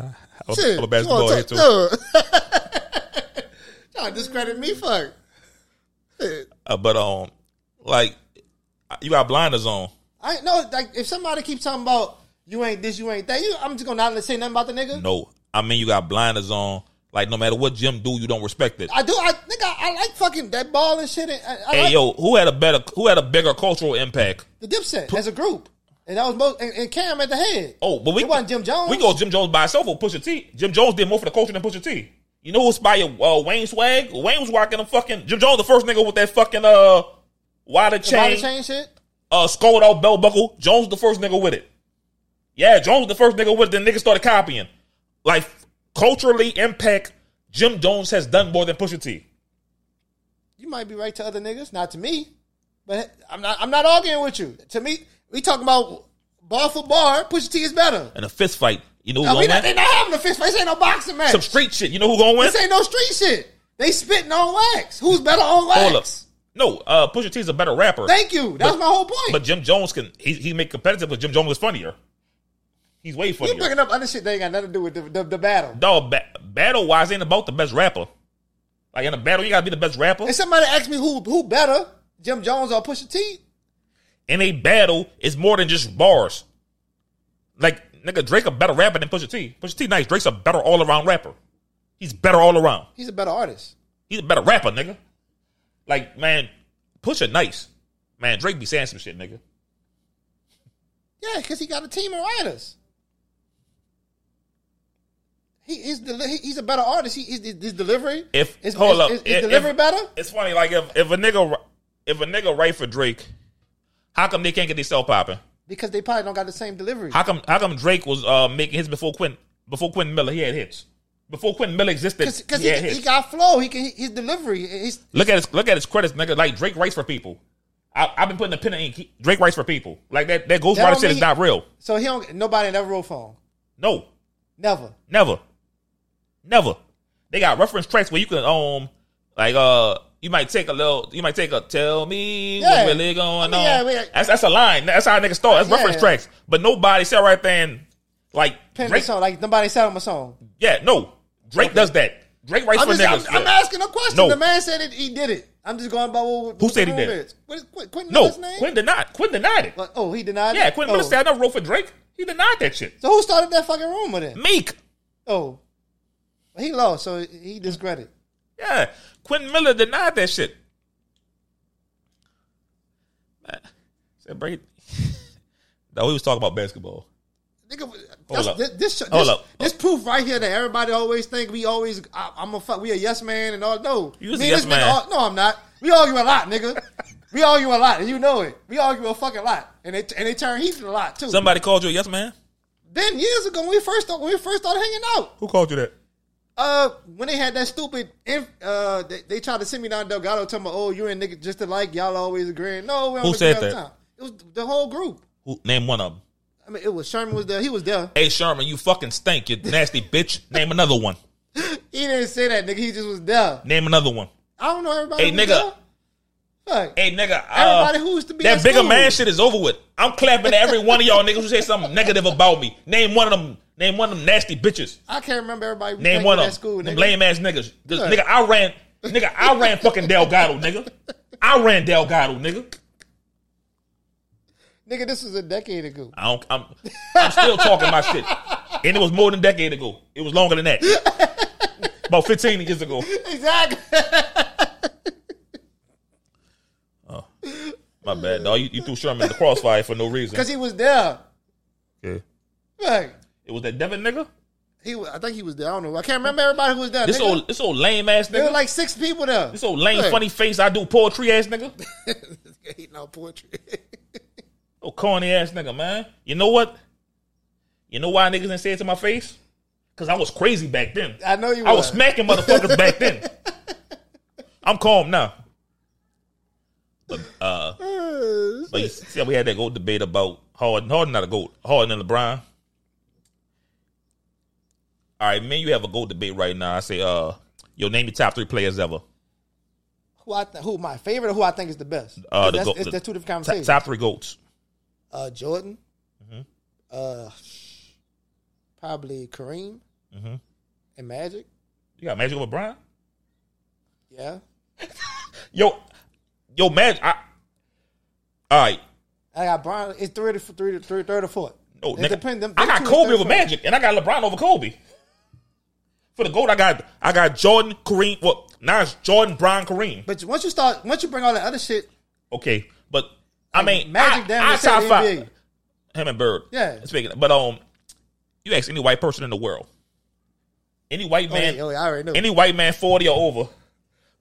I'm, Shit. I'm a basketball head too. wanna (laughs) Y'all discredit me. Fuck. Uh, but um, like, you got blinders on. I know. Like, if somebody keeps talking about you ain't this, you ain't that, you, I'm just gonna not say nothing about the nigga. No, I mean you got blinders on. Like no matter what Jim do, you don't respect it. I do. I think I, I like fucking that ball and shit. And, I, I Hey like yo, who had a better, who had a bigger cultural impact? the Dipset as a group, and that was most and, and Cam at the head. Oh, but we it wasn't Jim Jones. We go Jim Jones by himself or Pusha T. Jim Jones did more for the culture than Pusha T. You know who inspired uh, Wayne Swag? Wayne was rocking a fucking Jim Jones, the first nigga with that fucking uh wide chain, body chain shit. uh skulled out belt buckle. Jones the first nigga with it. Yeah, Jones was the first nigga with it. Then niggas started copying. Like culturally impact, Jim Jones has done more than Pusha T. You might be right to other niggas, not to me. But I'm not. I'm not arguing with you. To me, we talking about bar for bar. Pusha T is better. And a fist fight, you know who No, gonna not, they win? not having a fist fight. This ain't no boxing match. Some street shit. You know who gonna win? This ain't no street shit. They spitting on wax. Who's better on wax? Hold up. No, uh, Pusha T is a better rapper. Thank you. That's my whole point. But Jim Jones can he he make competitive, but Jim Jones is funnier. He's way for you funnier. bringing up other shit that ain't got nothing to do with the, the, the battle. Dog, ba- battle wise ain't about the best rapper. Like in a battle, you gotta be the best rapper. And somebody asked me who who better, Jim Jones or Pusha T. In a battle, it's more than just bars. Like nigga, Drake a better rapper than Pusha T. Pusha T nice. Drake's a better all around rapper. He's better all around. He's a better artist. He's a better rapper, nigga. Like man, Pusha nice. Man, Drake be saying some shit, nigga. Yeah, because he got a team of writers. He is deli- he's a better artist. He, his, his delivery. If is, hold is, up, is, is if- delivery if- better? It's funny, like if if a nigga if a nigga write for Drake, how come they can't get themselves popping? Because they probably don't got the same delivery. How come how come Drake was uh, making hits before Quentin before Quentin Miller? He had hits before Quentin Miller existed. Because he he, he, got flow. He can his delivery. He's, look at his look at his credits, nigga. Like Drake writes for people. I, I've been putting a pen in ink. Drake writes for people. Like that. That Ghost That Rider shit mean is not real. So he don't. Nobody never wrote for him. No, Never. never, never. They got reference tracks where you can um like uh you might take a little you might take a tell me Yeah. what's really going I mean, yeah, on. we- that's that's a line. That's how niggas start. That's Yeah. reference tracks. But nobody sat right there and like Pen Drake. song like nobody sang him a song. Yeah, no. Drake does that. Drake writes I'm, for just, niggas. I'm, I'm asking a question. No. The man said it. He did it. I'm just going by what. Who said he did is. What is Qu- Quentin No, name? Quinn denied. Quinn denied it. What? Oh, he denied. It. Yeah, it? Quinn oh. Miller said I never wrote for Drake. He denied that shit. So who started that fucking rumor then? Meek. Oh, he lost, so he discredited. Yeah, Quentin Miller denied that shit. Said Brady. (laughs) no, we was talking about basketball. Nigga, that's, up. this this, this, Hold up. this proof right here that everybody always think we always I, I'm a fuck we a yes man and all. No, You was a yes man. ar- no, I'm not. We argue a lot, nigga. we argue a lot, and you know it. We argue a fucking lot, and they and they turn heated a lot too. Somebody called you a yes man. then years ago when we first when we first started hanging out, Who called you that? Uh, when they had that stupid, inf- uh, they, they tried to send me down Delgado, talking about, oh, you and nigga just alike, y'all always agreeing. No, we don't Who said that? time. It was the whole group. Who name one of them? I mean, it was Sherman was there. He was there. Hey Sherman, you fucking stink, you nasty (laughs) bitch. Name another one. (laughs) He didn't say that, nigga. He just was there. Name another one. I don't know everybody. Hey nigga. Hey nigga, uh, Everybody who used to be that bigger school. man shit is over with. I'm clapping at every one of y'all niggas who say something negative about me. Name one of them. Name one of them nasty bitches. I can't remember everybody. Name one of them. school. Them Nigga. lame ass niggas. 'Cause, Right. Nigga, I ran. Nigga, I ran fucking Delgado, nigga. I ran Delgado, nigga. nigga, this was a decade ago. I don't. I'm. I'm still talking my shit, and it was more than a decade ago. It was longer than that. About 15 years ago. Exactly. oh, My bad, dog. You, you threw Sherman in the crossfire for no reason. Because he was there. Yeah. Right. It was that Devin nigga. He, was, I think he was there. I don't know. I can't remember everybody who was there. This nigga. old, this old lame ass nigga. there were like six people there. this old lame, funny face. I do poetry ass (laughs) nigga. Hating on poetry. Oh, corny ass nigga, man. You know what? You know why niggas didn't say it to my face? Because I was crazy back then. I know you I was was. smacking motherfuckers back then. (laughs) I'm calm now. But uh, (sighs) but you see how we had that goat debate about Harden. Harden not a goat. Harden and LeBron. All right, man, you have a goat debate right now. I say, uh, yo, name your top three players ever. who I th- who my favorite or who I think is the best? Uh, the that's, goat- it's, the two different Top, conversations. top three goats. Uh, Jordan. Mm-hmm. Uh, probably Kareem. Mm-hmm. And Magic. You got Magic over Bryant. Yeah. (laughs) Yo, yo, Magic. I, all right. I got Bryant. It's three to three to three, third or fourth. No, It nigga, depend- them- I got Kobe over. Magic, and I got LeBron over Kobe. For the gold, I got I got Jordan, Kareem. Well, now it's Jordan, Bryant, Kareem. But once you start, once you bring all that other shit, Okay, but I mean, Magic I, damn I top five NBA. him and Bird. Yeah. speaking, of, but um, you ask any white person in the world, any white Oh, man, yeah, oh, yeah, I already know. any white man forty or over,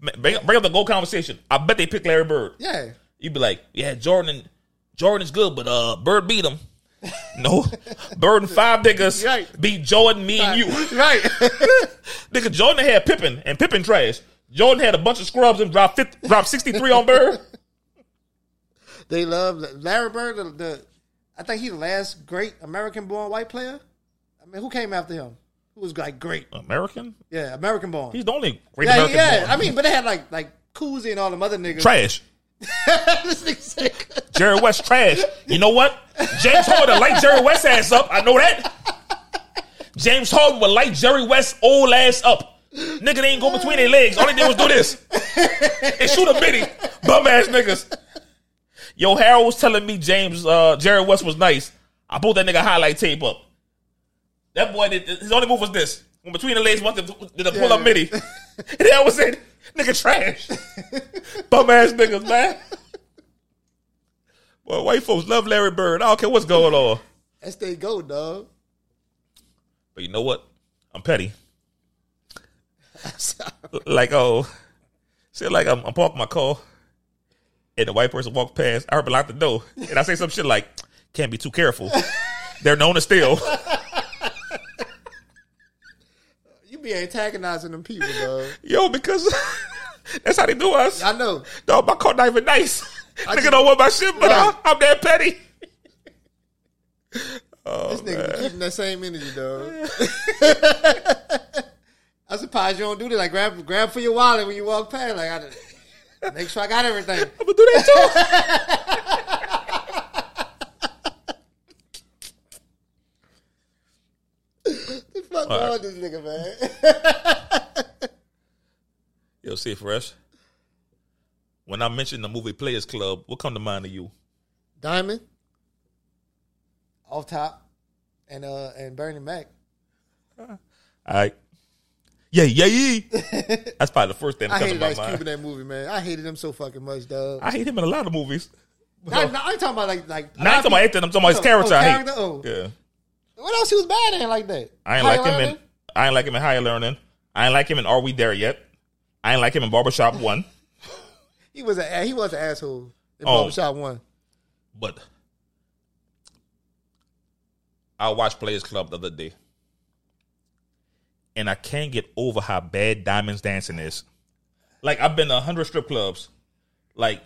bring, bring up the gold conversation. I bet they pick Larry Bird. yeah. You'd be like, yeah, Jordan, Jordan is good, but uh, Bird beat him. No, Bird and five niggas Right. beat Jordan, me and you. Right. (laughs) Nigga, Jordan had Pippen and Pippen trash. Jordan had a bunch of scrubs and dropped 50, dropped sixty three on Bird. (laughs) they love Larry Bird. The, the I think he's the last great American-born white player. I mean, who came after him? Who was like great? American? Yeah, American-born. He's the only great yeah, American. yeah. born. I mean, but they had like like Cousy and all them other niggas. trash. (laughs) this nigga sick. Jerry West trash. You know what? James Harden light Jerry West ass up. I know that. James Harden would light Jerry West old ass up. Nigga, they ain't go between their legs. All they did was do this. and shoot a bitty. Bum ass niggas. Yo, Harold was telling me James uh, Jerry West was nice. I pulled that nigga highlight tape up. That boy did his only move was this. When between the legs, wanted to, did a pull up Yeah. midi. (laughs) that was it. Nigga trash. (laughs) Bum ass niggas, man. Boy, white folks love Larry Bird. I don't care what's going on. That's they go, dog. But you know what? I'm petty. (laughs) Like, oh, say like I'm, I'm parking my car, and the white person walks past. I heard me lock the door, and I say some shit like, "Can't be too careful." (laughs) They're known to steal. You be antagonizing them people, dog. Yo, because (laughs) that's how they do us. I know. Dog, my car not even nice. (laughs) I Nigga just- don't want my shit, but Right. I, I'm that petty. Oh, This nigga be keeping that same energy, dog. (laughs) I'm surprised you don't do that. Like grab grab for your wallet when you walk past. Like I make sure I got everything. I'm gonna do that too. The fuck All right. this nigga, man? (laughs) Yo, see, fresh. When I mentioned the movie Players Club, what come to mind to you? Diamond, off top, and uh and Bernie Mac. All right. Yeah, yeah, yeah. (laughs) That's probably the first thing that I comes to my Ice Cube in that movie, man. I hated him so fucking much, dog. I hate him in a lot of movies. Not, not, I ain't talking about like like. Not talking about acting, I'm talking about his Oh, character. oh, I hate. character? Oh. Yeah. What else he was bad in like that? I ain't like him in I ain't like him in Higher Learning. I ain't like him in Are We There Yet? I ain't like him in Barbershop (laughs) One. He was a he was an asshole in Oh. Barbershop One. But I watched Players Club the other day. And I can't get over how bad Diamond's dancing is. Like I've been to hundred strip clubs. Like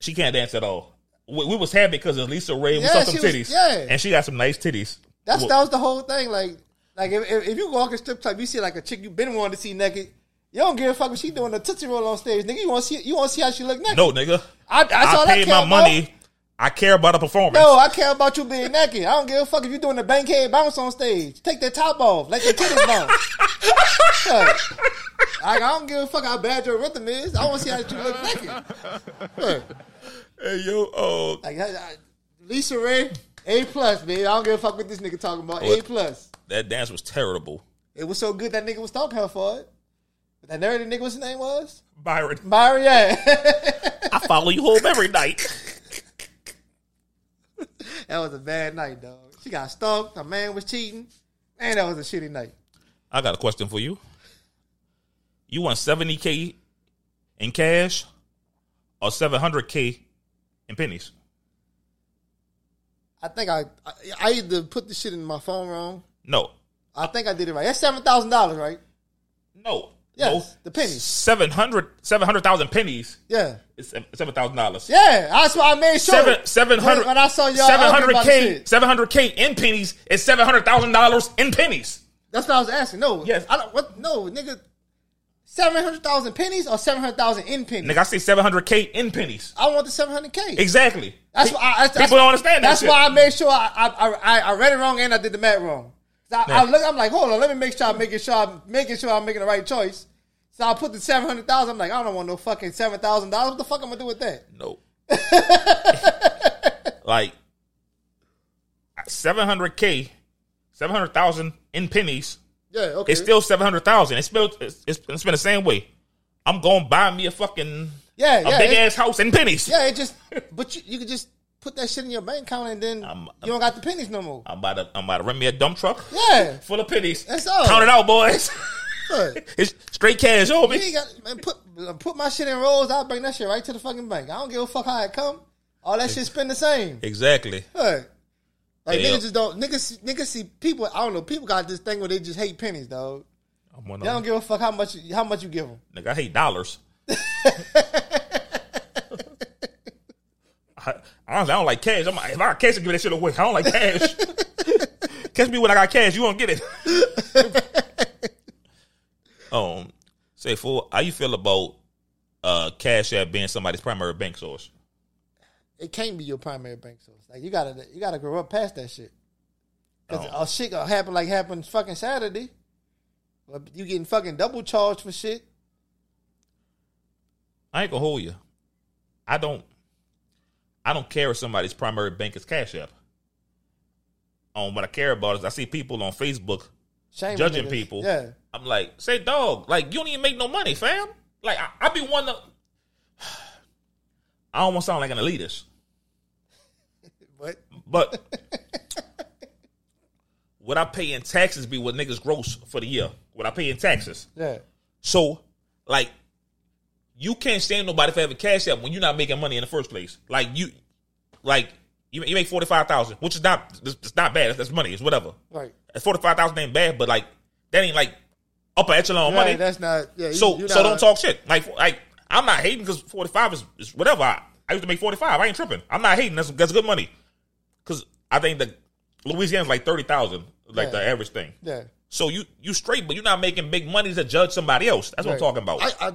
she can't dance at all. We, we was happy because of LisaRaye. We Yeah, saw some she was- titties. yeah. And she got some nice titties. That's Well, that was the whole thing. Like like if, if, if you walk in strip club, you see like a chick you been wanting to see naked. You don't give a fuck if she doing a tootsie roll on stage, nigga. You want to see you want to see how she look naked. No, nigga. I, I I paid my about. money. I care about the performance. No, I care about you being naked. I don't give a fuck if you doing the bankhead bounce on stage. Take that top off. Let your titties bounce. (laughs) Like, I don't give a fuck how bad your rhythm is. I want to see how you look naked. Fuck. Hey yo, oh, Like I, I, LisaRaye, A plus, man. I don't give a fuck what this nigga talking about. A plus. that dance was terrible. It was so good that nigga was stalking her for it. But that nerdy nigga, what's his name was? Byron, Myra, yeah. I follow you home every night. (laughs) that was a bad night, dog. She got stalked. Her man was cheating. Man, that was a shitty night. I got a question for you. You want 70K in cash or 700K in pennies? I think I, I I either put the shit in my phone wrong. No. I think I did it right. That's seven thousand dollars, right? No. Yes, no. the pennies. 700 700,000 pennies Yeah, is $7,000. yeah. That's why I made sure. Seven, 700, when, when I saw y'all arguing about the 700K, 700K in pennies is $700,000 in pennies. That's what I was asking. No, Yes. I don't. What? No, nigga. Seven hundred thousand pennies or seven hundred thousand in pennies? Nigga, I say 700K in pennies. I want the seven hundred k. Exactly. That's why. I, that's, People don't understand that That's shit. why I made sure I I, I I read it wrong and I did the math wrong. So I, Yeah. I look. I'm like, hold on. Let me make sure I'm making sure I'm making sure I'm making the right choice. So I put the seven hundred thousand. I'm like, I don't want no fucking seven thousand dollars. What the fuck am I gonna do with that? No. (laughs) like 700k, 700,000 in pennies. Yeah. Okay. It's still 700,000. It's still it's, it's, it's been the same way. I'm going to buy me a fucking Yeah, a yeah, big it- ass house in pennies. yeah. It just. (laughs) But you, you could just put that shit in your bank account and then I'm- you don't got the pennies no more. I'm about to I'm about to rent me a dump truck Yeah. full of pennies. That's all. Count it out, boys. (laughs) It's straight cash homie. You got man, put put my shit in rolls. I'll bring that shit right to the fucking bank. I don't give a fuck how it come. All that shit spend the same. Exactly. Look. Like Yeah. niggas just don't niggas niggas see people. I don't know. People got this thing where they just hate pennies, dog. I'm one They don't of them. give a fuck how much how much you give them. Nigga, I hate dollars. (laughs) I, honestly, I don't like cash. I'm, like, if I got cash, I give that shit away. I don't like cash. (laughs) Catch me when I got cash. You won't get it. (laughs) um, say fool, how you feel about uh Cash App being somebody's primary bank source? It can't be your primary bank source. Like you gotta you gotta grow up past that shit. Cause Oh. a shit gonna happen like happened fucking Saturday. But you getting fucking double charged for shit. I ain't gonna hold you. I don't. I don't care if somebody's primary bank is Cash App. Um, what I care about is I see people on Facebook Shame judging people. Yeah. I'm like, say, dog, like you don't even make no money, fam. Like I, I be one of. (sighs) I don't want to sound like an elitist, But but (laughs) what I pay in taxes be what niggas gross for the year. What I pay in taxes. yeah. So, like, you can't stand nobody for having cash app when you're not making money in the first place. Like you, like you, you make forty five thousand, which is not it's not bad. That's money. It's whatever. Right. Forty five thousand ain't bad, but like that ain't like upper echelon Right, money. that's not yeah, so you so not- don't talk shit. Like like I'm not hating because forty five is, is whatever. I, I used to make forty five. I ain't tripping. I'm not hating. That's that's good money. Because I think the Louisiana's like thirty thousand, like Yeah. the average thing. Yeah. So you you straight, but you're not making big money to judge somebody else. That's what I'm talking about. I, I,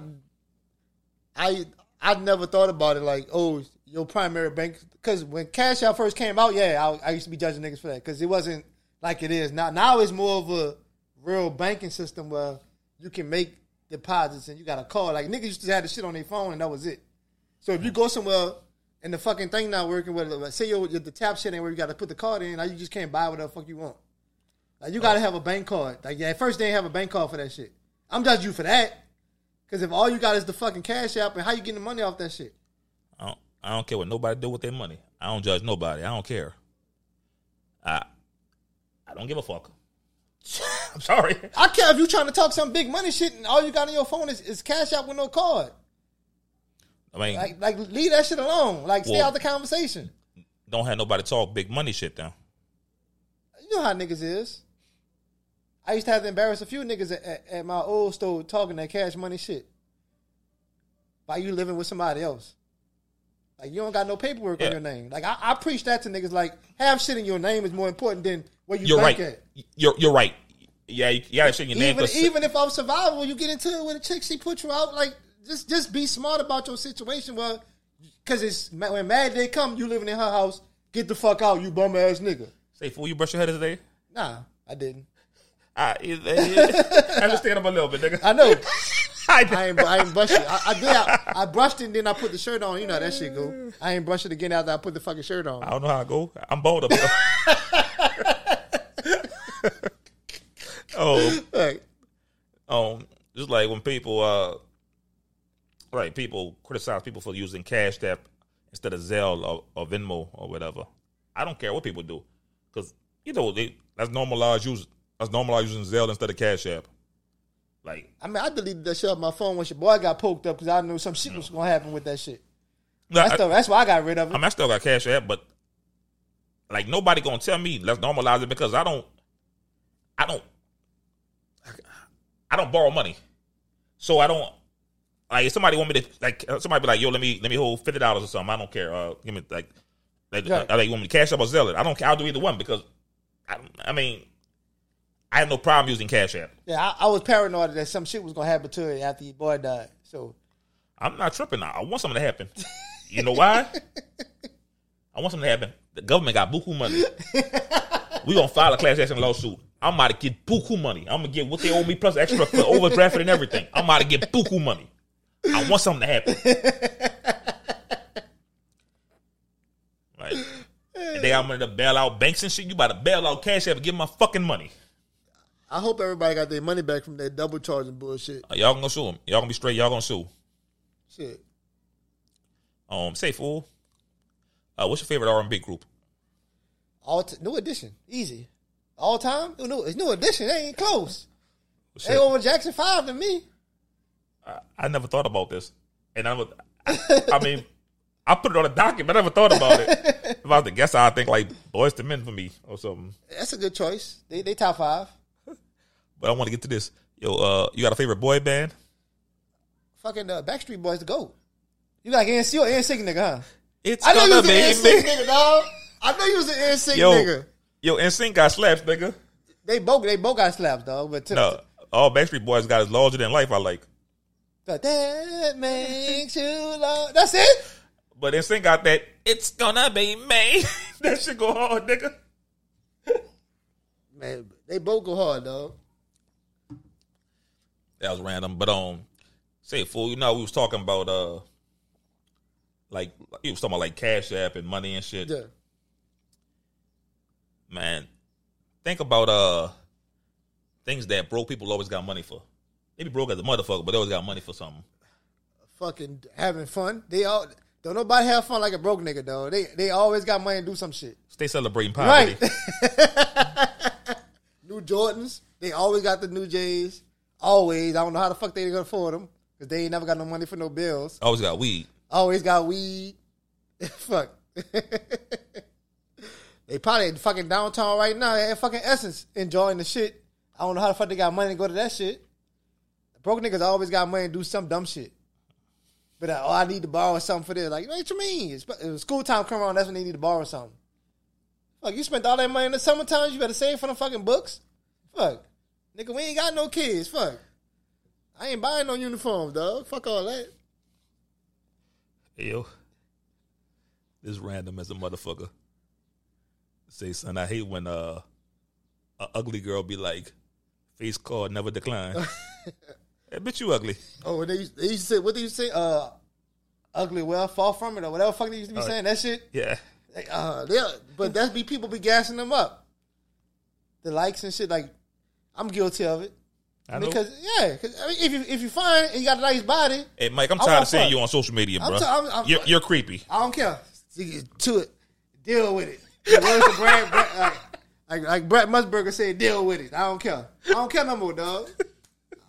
I, I never thought about it like, oh, your primary bank. Because when Cash App first came out, yeah, I, I used to be judging niggas for that because it wasn't like it is now. Now it's more of a real banking system where you can make deposits and you got a call. Like niggas used to have the shit on their phone and that was it. So if you go somewhere and the fucking thing not working, with like, say your the tap shit ain't where you got to put the card in, now you just can't buy whatever the fuck you want. Like you got to oh. have a bank card. Like yeah, at first they didn't have a bank card for that shit. I'm judging you for that. Because if all you got is the fucking cash app, and how you getting the money off that shit? I don't, I don't care what nobody do with their money. I don't judge nobody. I don't care. I I don't give a fuck. (laughs) I'm sorry. I care if you trying to talk some big money shit, and all you got on your phone is, is cash app with no card. I mean, Like, like leave that shit alone. Like, stay out the conversation. don't have nobody talk big money shit down. You know how niggas is. I used to have to embarrass a few niggas at, at, at my old store talking that cash money shit. By you living with somebody else. Like you don't got no paperwork Yeah. on your name. Like I, I preach that to niggas. Like have shit in your name is more important than where you You're bank right. at. You're you're right. Yeah, you, you gotta shit in your name. Even if I'm survivable, you get into it with a chick, she put you out. Like just just be smart about your situation. Well, because it's when Mad Day come, you living in her house. Get the fuck out, you bum ass nigga. say, fool, you brush your head today. Nah, I didn't. I, I (laughs) understand him a little bit, nigga. I know. (laughs) I, I ain't, I ain't brushed it. I, I did. I, I brushed it and then I put the shirt on. You know how that shit go. I ain't brushed it again after I put the fucking shirt on. I don't know how I go. I'm bold up (laughs) oh, Like, um, just like when people, uh, like people criticize people for using Cash App instead of Zelle or, or Venmo or whatever. I don't care what people do, because you know they that's normalized use that's normalized using Zelle instead of Cash App. Like, I mean, I deleted that shit off my phone when your boy got poked up because I knew some shit was gonna happen with that shit. no, That's, I, the, that's why I got rid of it. I mean, I still got Cash App, but like nobody gonna tell me let's normalize it because I don't, I don't, I don't borrow money, so I don't. Like if somebody want me to like uh, somebody be like yo let me let me hold fifty dollars or something I don't care uh give me like like, Right. uh, like you want me to Cash App or sell it? I don't care I'll do either one because I, I mean I have no problem using Cash App. Yeah, I, I was paranoid that some shit was gonna happen to it after your boy died. So. I'm not tripping I want something to happen. You know why? (laughs) I want something to happen. The government got buku money. We gonna file a class action lawsuit. I'm about to get buku money. I'm gonna get what they owe me plus extra for overdrafted and everything. I'm about to get buku money I want something to happen Like, they got money to bail out banks and shit. You about to bail out cash app and give my fucking money. I hope everybody got their money back from that double charging bullshit. Uh, y'all gonna sue them. Y'all gonna be straight. Y'all gonna sue. Shit. Um, say fool. Uh, what's your favorite R and B group? All t- new edition, easy. All time, new, new, it's new edition. They ain't close. They over Jackson Five to me. I, I never thought about this, and I, would, I, I mean, I put it on a docket, but I never thought about it. if I was to guess, I think like Boyz II Men for me or something. That's a good choice. They they top five. But I want to get to this. Yo, uh, you got a favorite boy band? Fucking uh, Backstreet Boys to go. You like NSYNC or NSYNC nigga, huh? It's I know you was an NSYNC nigga, dog. I know you was an NSYNC Yo, nigga. yo, NSYNC got slaps, nigga. They both they both got slaps, dog. But to, No, all Backstreet Boys got is larger than life. I like. But that makes you love. That's it. But NSYNC got that. It's gonna be me. (laughs) that should go hard, nigga. Man, they both go hard, dog. That was random, but um, say fool. You know we was talking about uh, like he was talking about like Cash App and money and shit. Yeah. Man, think about uh things that broke people always got money for. Maybe broke as a motherfucker, but they always got money for something. Fucking having fun. They all don't nobody have fun like a broke nigga, though. They they always got money to do some shit. Stay celebrating poverty. Right. (laughs) new Jordans. They always got the new J's. Always. I don't know how the fuck they gonna afford them because they ain't never got no money for no bills. Always got weed. Always got weed. (laughs) fuck. (laughs) they probably fucking downtown right now at fucking Essence enjoying the shit. I don't know how the fuck they got money to go to that shit. Broke niggas always got money to do some dumb shit. But uh, oh, I need to borrow something for this. Like, what you mean? It's, it's school time come around, that's when they need to borrow something. Fuck, you spent all that money in the summertime, you better save for the fucking books. Fuck. Nigga, we ain't got no kids. Fuck. I ain't buying no uniforms, dog. Fuck all that. Hey, yo, this random as a motherfucker. Say, son, I hate when uh, a ugly girl be like, face card never decline. (laughs) hey, bitch, you ugly. Oh, they used, they used to say, what did you say? Uh, ugly well, fall from it, or whatever fuck they used to be Oh. saying. That shit. Yeah. Like, uh, they, but that's be people be gassing them up. The likes and shit. Like, I'm guilty of it. I know. Because yeah, 'cause, I mean, if you if you find and you got a nice body, Hey, Mike, I'm tired of seeing you on social media, I'm bro. t- I'm- I'm- you're, you're creepy. I don't care. See, To it, deal with it. The words of Brad, Brad, like, like like Brent Musburger said, deal with it. I don't care. I don't care no more, dog.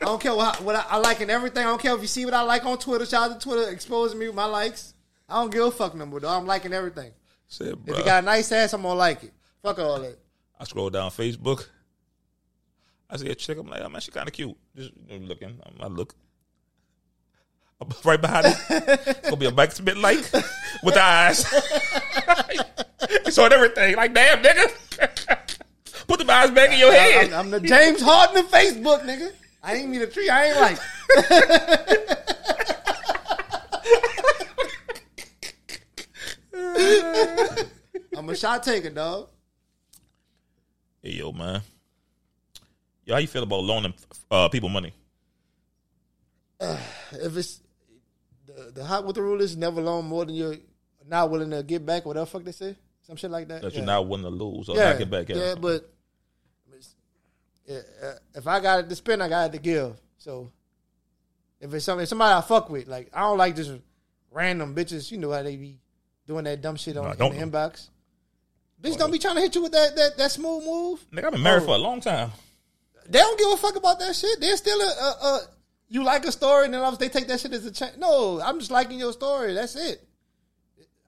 I don't care what, what I, I like and everything. I don't care if you see what I like on Twitter. Shout out to Twitter exposing me with my likes. I don't give a fuck no more, dog. I'm liking everything. Said, If you got a nice ass, I'm gonna like it. Fuck all that. I scroll down Facebook. I see a chick. I'm like, oh man, she kind of cute. Just looking. Um, (laughs) I'm Right behind it, it's gonna be a Mike Smith like with the eyes. (laughs) it's on everything. Like, damn, nigga. (laughs) Put the eyes back in your head. I'm, I'm the James Harden of Facebook, nigga. I ain't mean a tree. I ain't like. I'm a shot taker, dog. Hey, yo, man. Yo, how you feel about loaning uh, people money? If it's the, the hot with the rule is never loan more than you're not willing to get back, whatever fuck they say, some shit like that. That yeah. you're not willing to lose or yeah, not get back at? yeah, but yeah, uh, Uh, if I got it to spend, I got it to give. So if it's something, somebody I fuck with, like I don't like just random bitches. You know how they be doing that dumb shit on Nah, in the inbox. Bitch, don't be trying to hit you with that that, that smooth move. Nigga, I've been married Oh. for a long time. They don't give a fuck about that shit. They're still a, a, a you like a story, and then obviously they take that shit as a change. No, I'm just liking your story. That's it.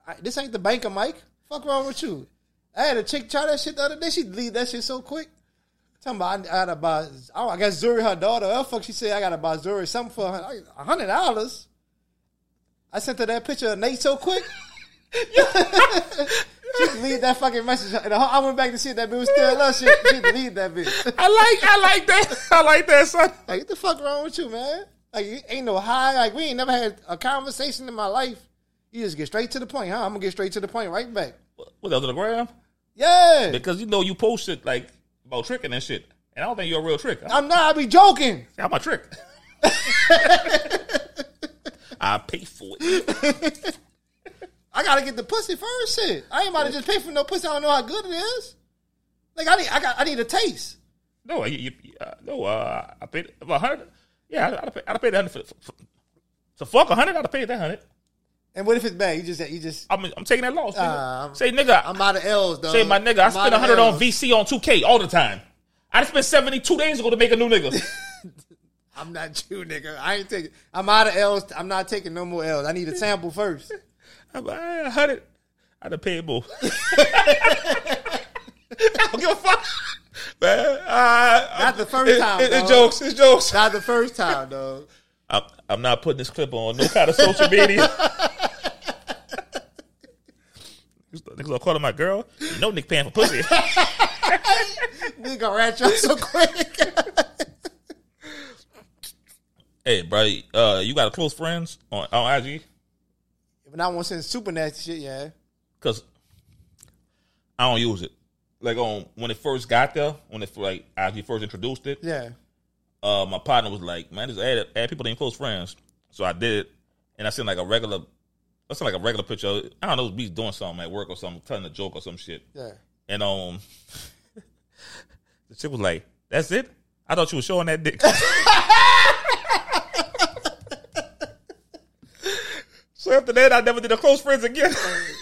I, this ain't the banker, Mike. Fuck wrong with you? I had a chick try that shit the other day. She leave that shit so quick. Talking about I, I gotta buy. Oh, I got Zuri her daughter. Oh fuck, she said I gotta buy Zuri something for a hundred dollars. I sent her that picture of Nate so quick. (laughs) (laughs) she deleted that fucking message. And I went back to see if that bitch was still up. She, she deleted that bitch. I like, I like that. I like that, son. Like, what the fuck wrong with you, man? Like, you ain't no high. Like, we ain't never had a conversation in my life. You just get straight to the point, huh? I'm gonna get straight to the point right back. What else on the gram? Yeah, Because you know you posted like about tricking and shit, and I don't think you're a real trick. I'm, not. I be joking. I'm a trick. (laughs) I pay for it. (laughs) I gotta get the pussy first. Shit, I ain't about to just pay for no pussy. I don't know how good it is. Like, I need. I got. I need a taste. No, you, you, uh, no. Uh, I paid a hundred. Yeah, I'd have paid, I'd paid that hundred for, for, so fuck a hundred. I'd paid that hundred. And what if it's bad? You just. You just. I'm, I'm taking that loss. Nigga. Uh, say nigga, I'm out of L's, though. say my nigga. I spent a hundred on VC on two K all the time. I just spent seventy two days ago to make a new nigga. (laughs) I'm not you, nigga. I ain't taking. I'm out of L's. I'm not taking no more L's. I need a sample first. (laughs) I'm a hundred. I'd have paid more. (laughs) I don't give a fuck. Man, uh, Not the first it- time, it- It's jokes. It's jokes. Not the first time, dog. I'm, I'm not putting this clip on no kind of social media. Niggas gonna call her my girl. You know Nick paying for pussy. (laughs) Nigga gonna rat you up so quick. (laughs) hey, bro, uh, you got a close friends on, on IG? But I want to send super nasty shit, yeah. Cause I don't use it. Like on when it first got there, when it like IG first introduced it, Yeah. uh, my partner was like, "Man, just add add people named close friends." So I did, it, and I sent like a regular, Sent like a regular picture. I don't know, we doing something at work or something, telling a joke or some shit. Yeah. And um, (laughs) the chick was like, "That's it." I thought you were showing that dick. (laughs) so after that, I never did a close friends again.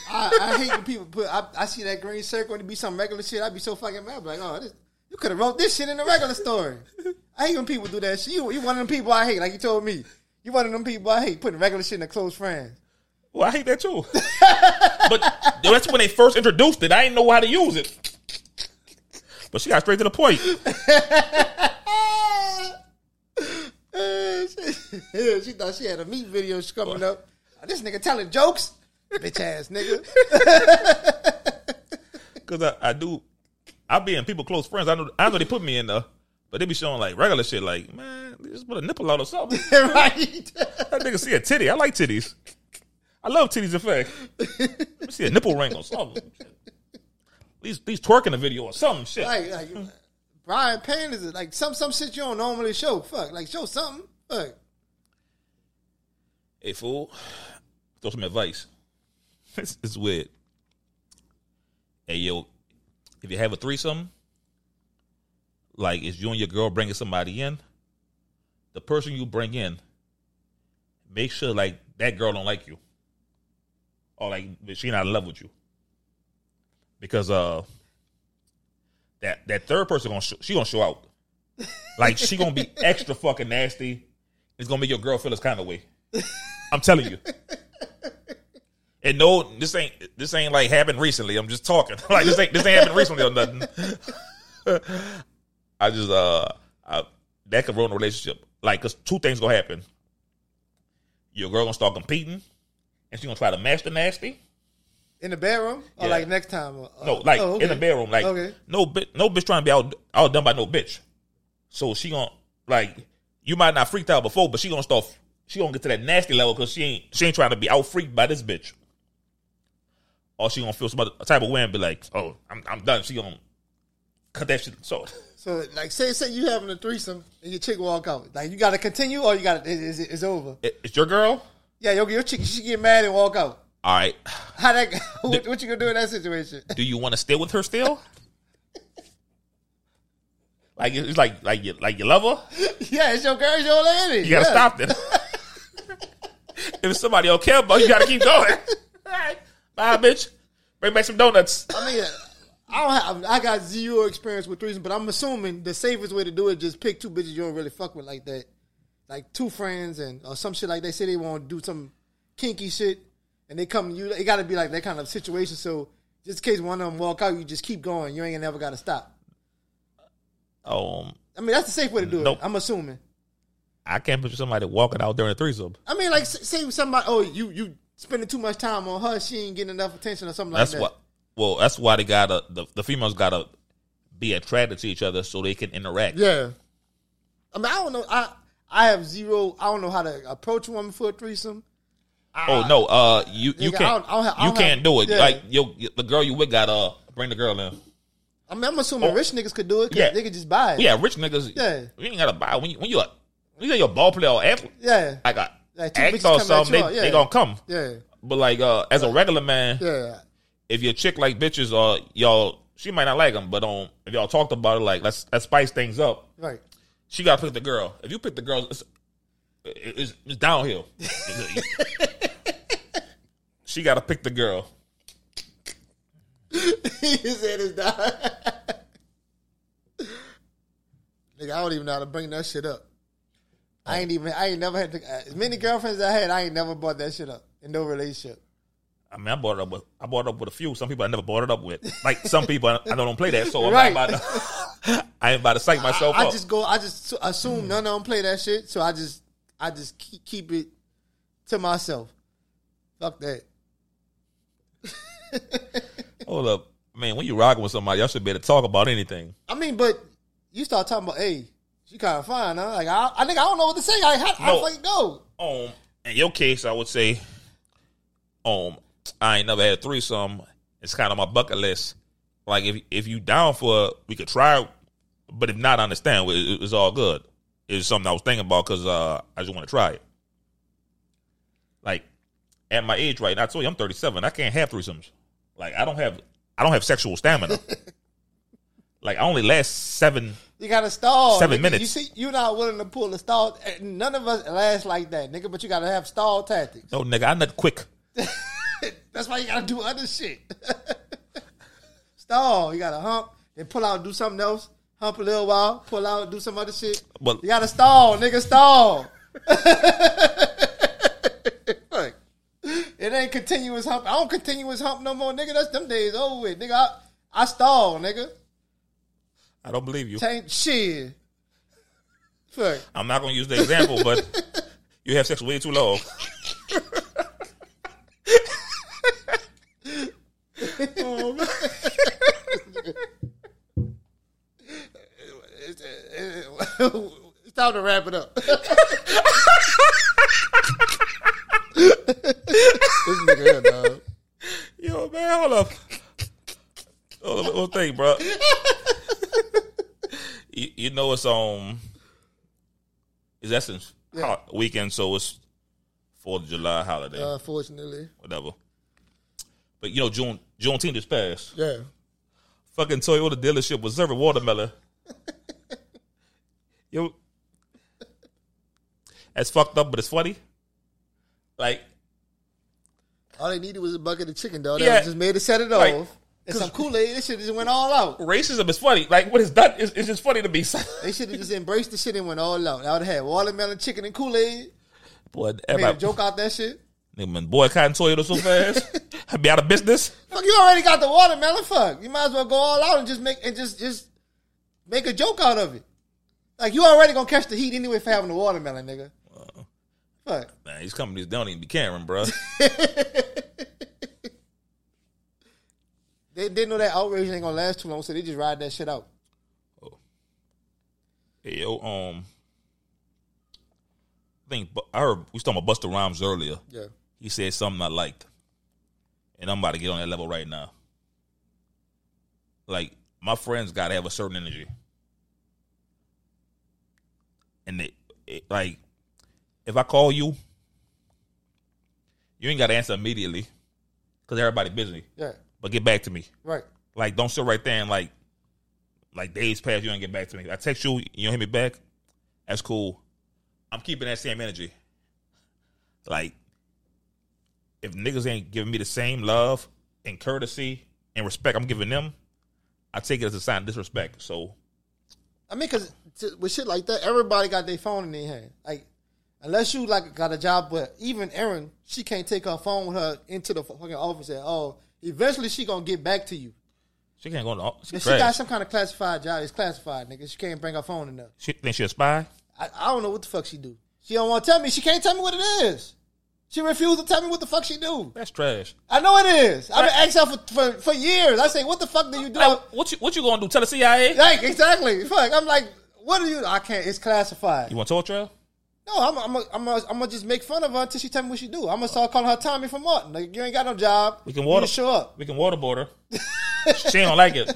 I, I hate when people put. I, I see that green circle and it be some regular shit. I'd be so fucking mad. Be like, oh, this, you could have wrote this shit in the regular story. I hate when people do that shit. You, you one of them people I hate. Like you told me, you one of them people I hate putting regular shit in a close friends. Well, I hate that too. but that's when they first introduced it. I didn't know how to use it. But she got straight to the point. (laughs) She thought she had a meat video coming up. This nigga telling jokes, bitch ass nigga. (laughs) Cause I, I do, I be in people close friends. I know, I know they put me in there, but they be showing like regular shit. Like, man, just put a nipple out or something. (laughs) right? That nigga see a titty. I like titties. I love titties. In fact, let me see a nipple ring or something. These least twerking a video or something. Shit. like, like Brian Payne is it like some some shit you don't normally show. Fuck, like show something. Fuck. Hey fool, throw some advice. (laughs) It's, it's weird. Hey yo, if you have a threesome, like it's you and your girl bringing somebody in, the person you bring in, make sure like that girl don't like you, or like she not in love with you, because uh, that that third person gonna sh- she gonna show out, like she gonna be (laughs) extra fucking nasty. It's gonna make your girl feel this kind of way. I'm telling you. And no, this ain't this ain't like happened recently. I'm just talking. (laughs) Like this ain't this ain't happened recently or nothing. (laughs) I just uh I, that could ruin the relationship. Like, cause two things gonna happen. Your girl gonna start competing, and she gonna try to the nasty. In the bedroom or Yeah. like next time? or- No, like oh, in the bedroom. Like Okay. no bitch, no bitch trying to be out done by no bitch. So she gonna like you might not freaked out before, but she gonna start. She gonna get to that nasty level because she ain't she ain't trying to be out freaked by this bitch. Or she gonna feel some other type of way and be like, "Oh, I'm I'm done." She gonna cut that shit. So So like, say say you having a threesome and your chick walk out. Like you got to continue or you got to it's, it's over. it, it's your girl. Yeah, your your chick she get mad and walk out. All right. How that? What, (laughs) what you gonna do in that situation? Do you want to stay with her still? like it's like like you like you love her. yeah, it's your girl, it's your lady. You gotta yeah. stop that. (laughs) if somebody don't care about, you gotta keep going. All (laughs) right, bye, bitch. Bring back some donuts. I mean, I don't have. I got zero experience with threesome, but I'm assuming the safest way to do it is just pick two bitches you don't really fuck with like that, like two friends and or some shit like they say they want to do some kinky shit, and they come. You it got to be like that kind of situation. So just in case one of them walk out, you just keep going. You ain't never got to stop. Um, I mean, that's the safe way to do Nope. it. I'm assuming. I can't picture somebody walking out during a threesome. I mean, like say somebody, oh, you you spending too much time on her, she ain't getting enough attention or something That's like that. That's what. Well, that's why they gotta the, the females gotta be attracted to each other so they can interact. Yeah. I mean, I don't know. I I have zero. I don't know how to approach a woman for a threesome. Oh no, uh, you you Nigga, I can't don't- I don't you don't can't have- do it. yeah. Like yo, the girl you with gotta uh, bring the girl in. I mean, I'm assuming Oh. rich niggas could do it. 'cause Yeah. they could just buy it. Yeah, rich niggas. Yeah. you ain't gotta buy when you when you a, when you got your ball player or athlete. yeah, I got Like, actor or something, they, yeah. they gonna come. yeah, But like uh, as a regular man, yeah. if your chick like bitches or y'all, she might not like them. But um, if y'all talked about it, like let's let's spice things up. Right. She gotta pick the girl. If you pick the girl, it's it's, it's downhill. she gotta pick the girl. (laughs) he said it's down. Nigga, I don't even know how to bring that shit up. I ain't even. I ain't never had to, as many girlfriends as I had. I ain't never brought that shit up in no relationship. I mean, I brought it up with I brought it up with a few. Some people I never brought it up with. Like some people I know don't play that, so I'm Right. not about to. (laughs) I ain't about to psych myself I up. just go. I just su- assume none of them play that shit. So I just, I just keep, keep it to myself. Fuck that. (laughs) Hold up, man. When you rocking with somebody, y'all should be able to talk about anything. I mean, but you start talking about, hey, she kind of fine, huh? Like I, I think I don't know what to say. Like how, how No. fucking go? Um, in your case, I would say, um, I ain't never had a threesome. It's kind of my bucket list. Like if if you down for it, we could try. But if not, I understand. It- it- It's all good. It's something I was thinking about because uh, I just want to try it. Like at my age right now, I told you I'm 37. I can't have threesomes. Like I don't have I don't have sexual stamina. (laughs) like I only last seven. You got to stall. Seven nigga. minutes. You see, you're not willing to pull a stall. None of us last like that, nigga. But you got to have stall tactics. No nigga, I'm not quick. (laughs) That's why you got to do other shit. (laughs) stall. You got to hump, then pull out, do something else. Hump a little while, pull out, do some other shit. But You got to stall, nigga. Stall. (laughs) Fuck. It ain't continuous hump. I don't continuous hump no more, nigga. That's them days over with, nigga. I, I stall, nigga. I don't believe you. Change shit. Fuck. I'm not gonna use the example, but (laughs) You have sex way too long. (laughs) oh, (laughs) it's time to wrap it up. (laughs) this nigga here, dog. Yo, man, hold up. Hold up, one thing, bro. (laughs) you, you know it's on. It's Essence Yeah. ho- weekend, so it's Fourth of July holiday, uh, Unfortunately, whatever. But you know, June Juneteenth just passed. yeah. Fucking Toyota dealership was serving watermelon. Yo, that's fucked up, but it's funny. Like, All they needed was a bucket of chicken, dog. Yeah. That just made it set it Like, off. And some Kool Aid. This shit just went all out. racism is funny. Like, what it's done it's just funny to me. (laughs) They should have just embraced the shit and went all out. I would have had watermelon, chicken, and Kool Aid. Boy, Made a joke out that shit. nigga been boycotting Toyota so fast. (laughs) I'd be out of business. Fuck, you already got the watermelon. Fuck, you might as well go all out and just make and just just make a joke out of it. Like you already gonna catch the heat anyway for having the watermelon, nigga. Fuck. Man, these companies don't even be caring, bro. (laughs) They didn't know that outrage ain't gonna last too long, so they just ride that shit out. Oh. Hey, yo, um, I think I heard we was talking about Busta Rhymes earlier. Yeah. He said something I liked, and I'm about to get on that level right now. Like my friends got to have a certain energy, and they it, like if I call you, you ain't got to answer immediately because everybody busy. Yeah. But get back to me. Right. Like, don't sit right there and like, like days pass, you don't get back to me. I text you, you don't hit me back. That's cool. I'm keeping that same energy. Like, if niggas ain't giving me the same love and courtesy and respect I'm giving them, I take it as a sign of disrespect. So, I mean, cause with shit like that, everybody got their phone in their hand. Like, unless you like got a job, but even Erin, she can't take her phone with her into the fucking office at all. Eventually, she gonna get back to you. she can't go to she, If she got some kind of classified job, it's classified, nigga. She can't bring her phone in there. She think she a spy? I, I don't know what the fuck she do. She don't want to tell me. She can't tell me what it is. She refused to tell me what the fuck she do. That's trash. I know it is. I've been asking her for, for, for years. I say, what the fuck do you do? Like, what you what you gonna do? Tell the CIA? like, exactly. Fuck. I'm like, what are you? I can't. It's classified. You want to torture her? No, I'm I'm I'm I'm I'm gonna just make fun of her until she tell me what she do. I'm gonna start calling her Tommy from Martin. Like you ain't got no job. We can water. just show up. We can waterboard her. (laughs) she gonna like it.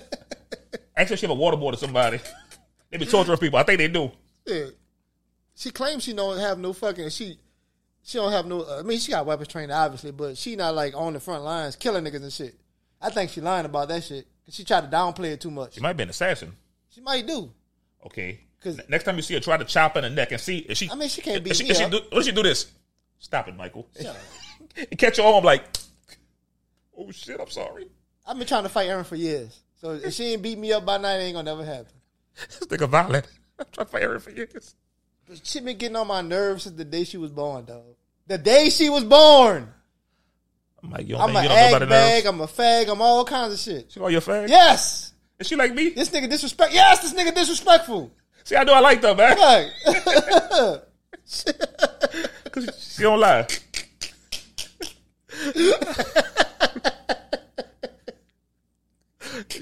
Actually, she have a waterboard somebody. They be torturing people. I think they do. Yeah. She claims she don't have no fucking she. She don't have no. Uh, I mean, she got weapons training, obviously, but she not like on the front lines killing niggas and shit. I think she lying about that shit. 'Cause She tried to downplay it too much. She might be an assassin. She might do. Okay. 'Cause- Because next time you see her, try to chop in the neck and see if she. I mean, she can't if beat she, if she do, what if she do this? Stop it, Michael. (laughs) Catch your arm like. Oh shit! I'm sorry. I've been trying to fight Erin for years. So if she ain't beat me up by night, it ain't gonna never happen. (laughs) This nigga violent. (laughs) I'm trying to fight her for years. She been getting on my nerves since the day she was born, dog. The day she was born. I'm like, you don't I'm a you don't know about bag. nerves? I'm a fag. I'm all kinds of shit. She call you a fan? Yes. Is she like me? This nigga disrespect. Yes, this nigga disrespectful. See, I know I like her, man. Fuck. Cause (laughs) (laughs) she don't lie. (laughs)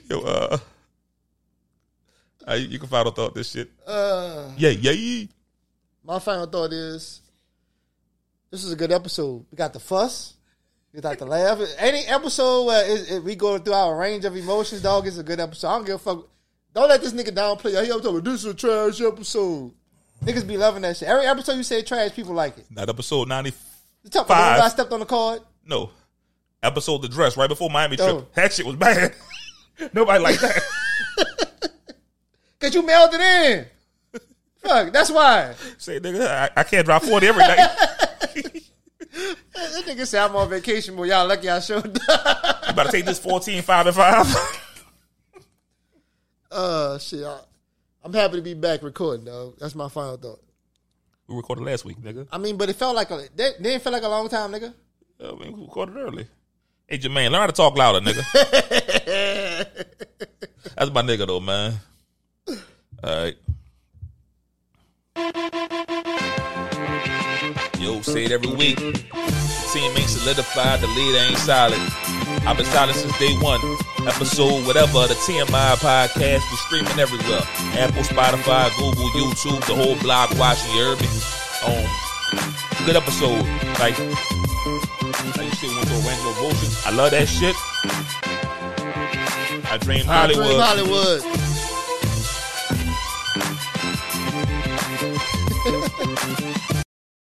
Yo, uh, uh, you can find out about this shit. Uh, Yeah, yeah. my final thought is, this is a good episode. We got the fuss. We got the laugh. Any episode uh, where it, it- we go through our range of emotions, dog, is a good episode. I don't give a fuck. Don't let this nigga downplay. He always talking, this is a trash episode. Niggas be loving that shit. Every episode you say trash, people like it. Not episode ninety. You talk about the Five. I stepped on the card. No, episode the dress right before Miami trip. Oh. That shit was bad. (laughs) Nobody like that. (laughs) Cause you mailed it in. (laughs) Fuck, that's why. Say, nigga, I, I can't drive forty every night. That nigga say I'm on vacation, but y'all lucky I showed up. you about to take this 14, 5, and five. (laughs) Uh, shit. I, I'm happy to be back recording, though. That's my final thought. we recorded last week, nigga. I mean, but it felt like a. That didn't feel like a long time, nigga. I mean, we recorded early. Hey, Jermaine, learn how to talk louder, nigga. (laughs) That's my nigga, though, man. All right. Say it every week. Team ain't solidified, the leader ain't solid. I've been solid since day one. Episode, whatever, the TMI podcast, we streaming everywhere. Apple, Spotify, Google, YouTube, the whole block watching, you me? Um, good episode. Like, said, went to a random motion. I love that shit. I dream Hollywood. Hollywood. (laughs)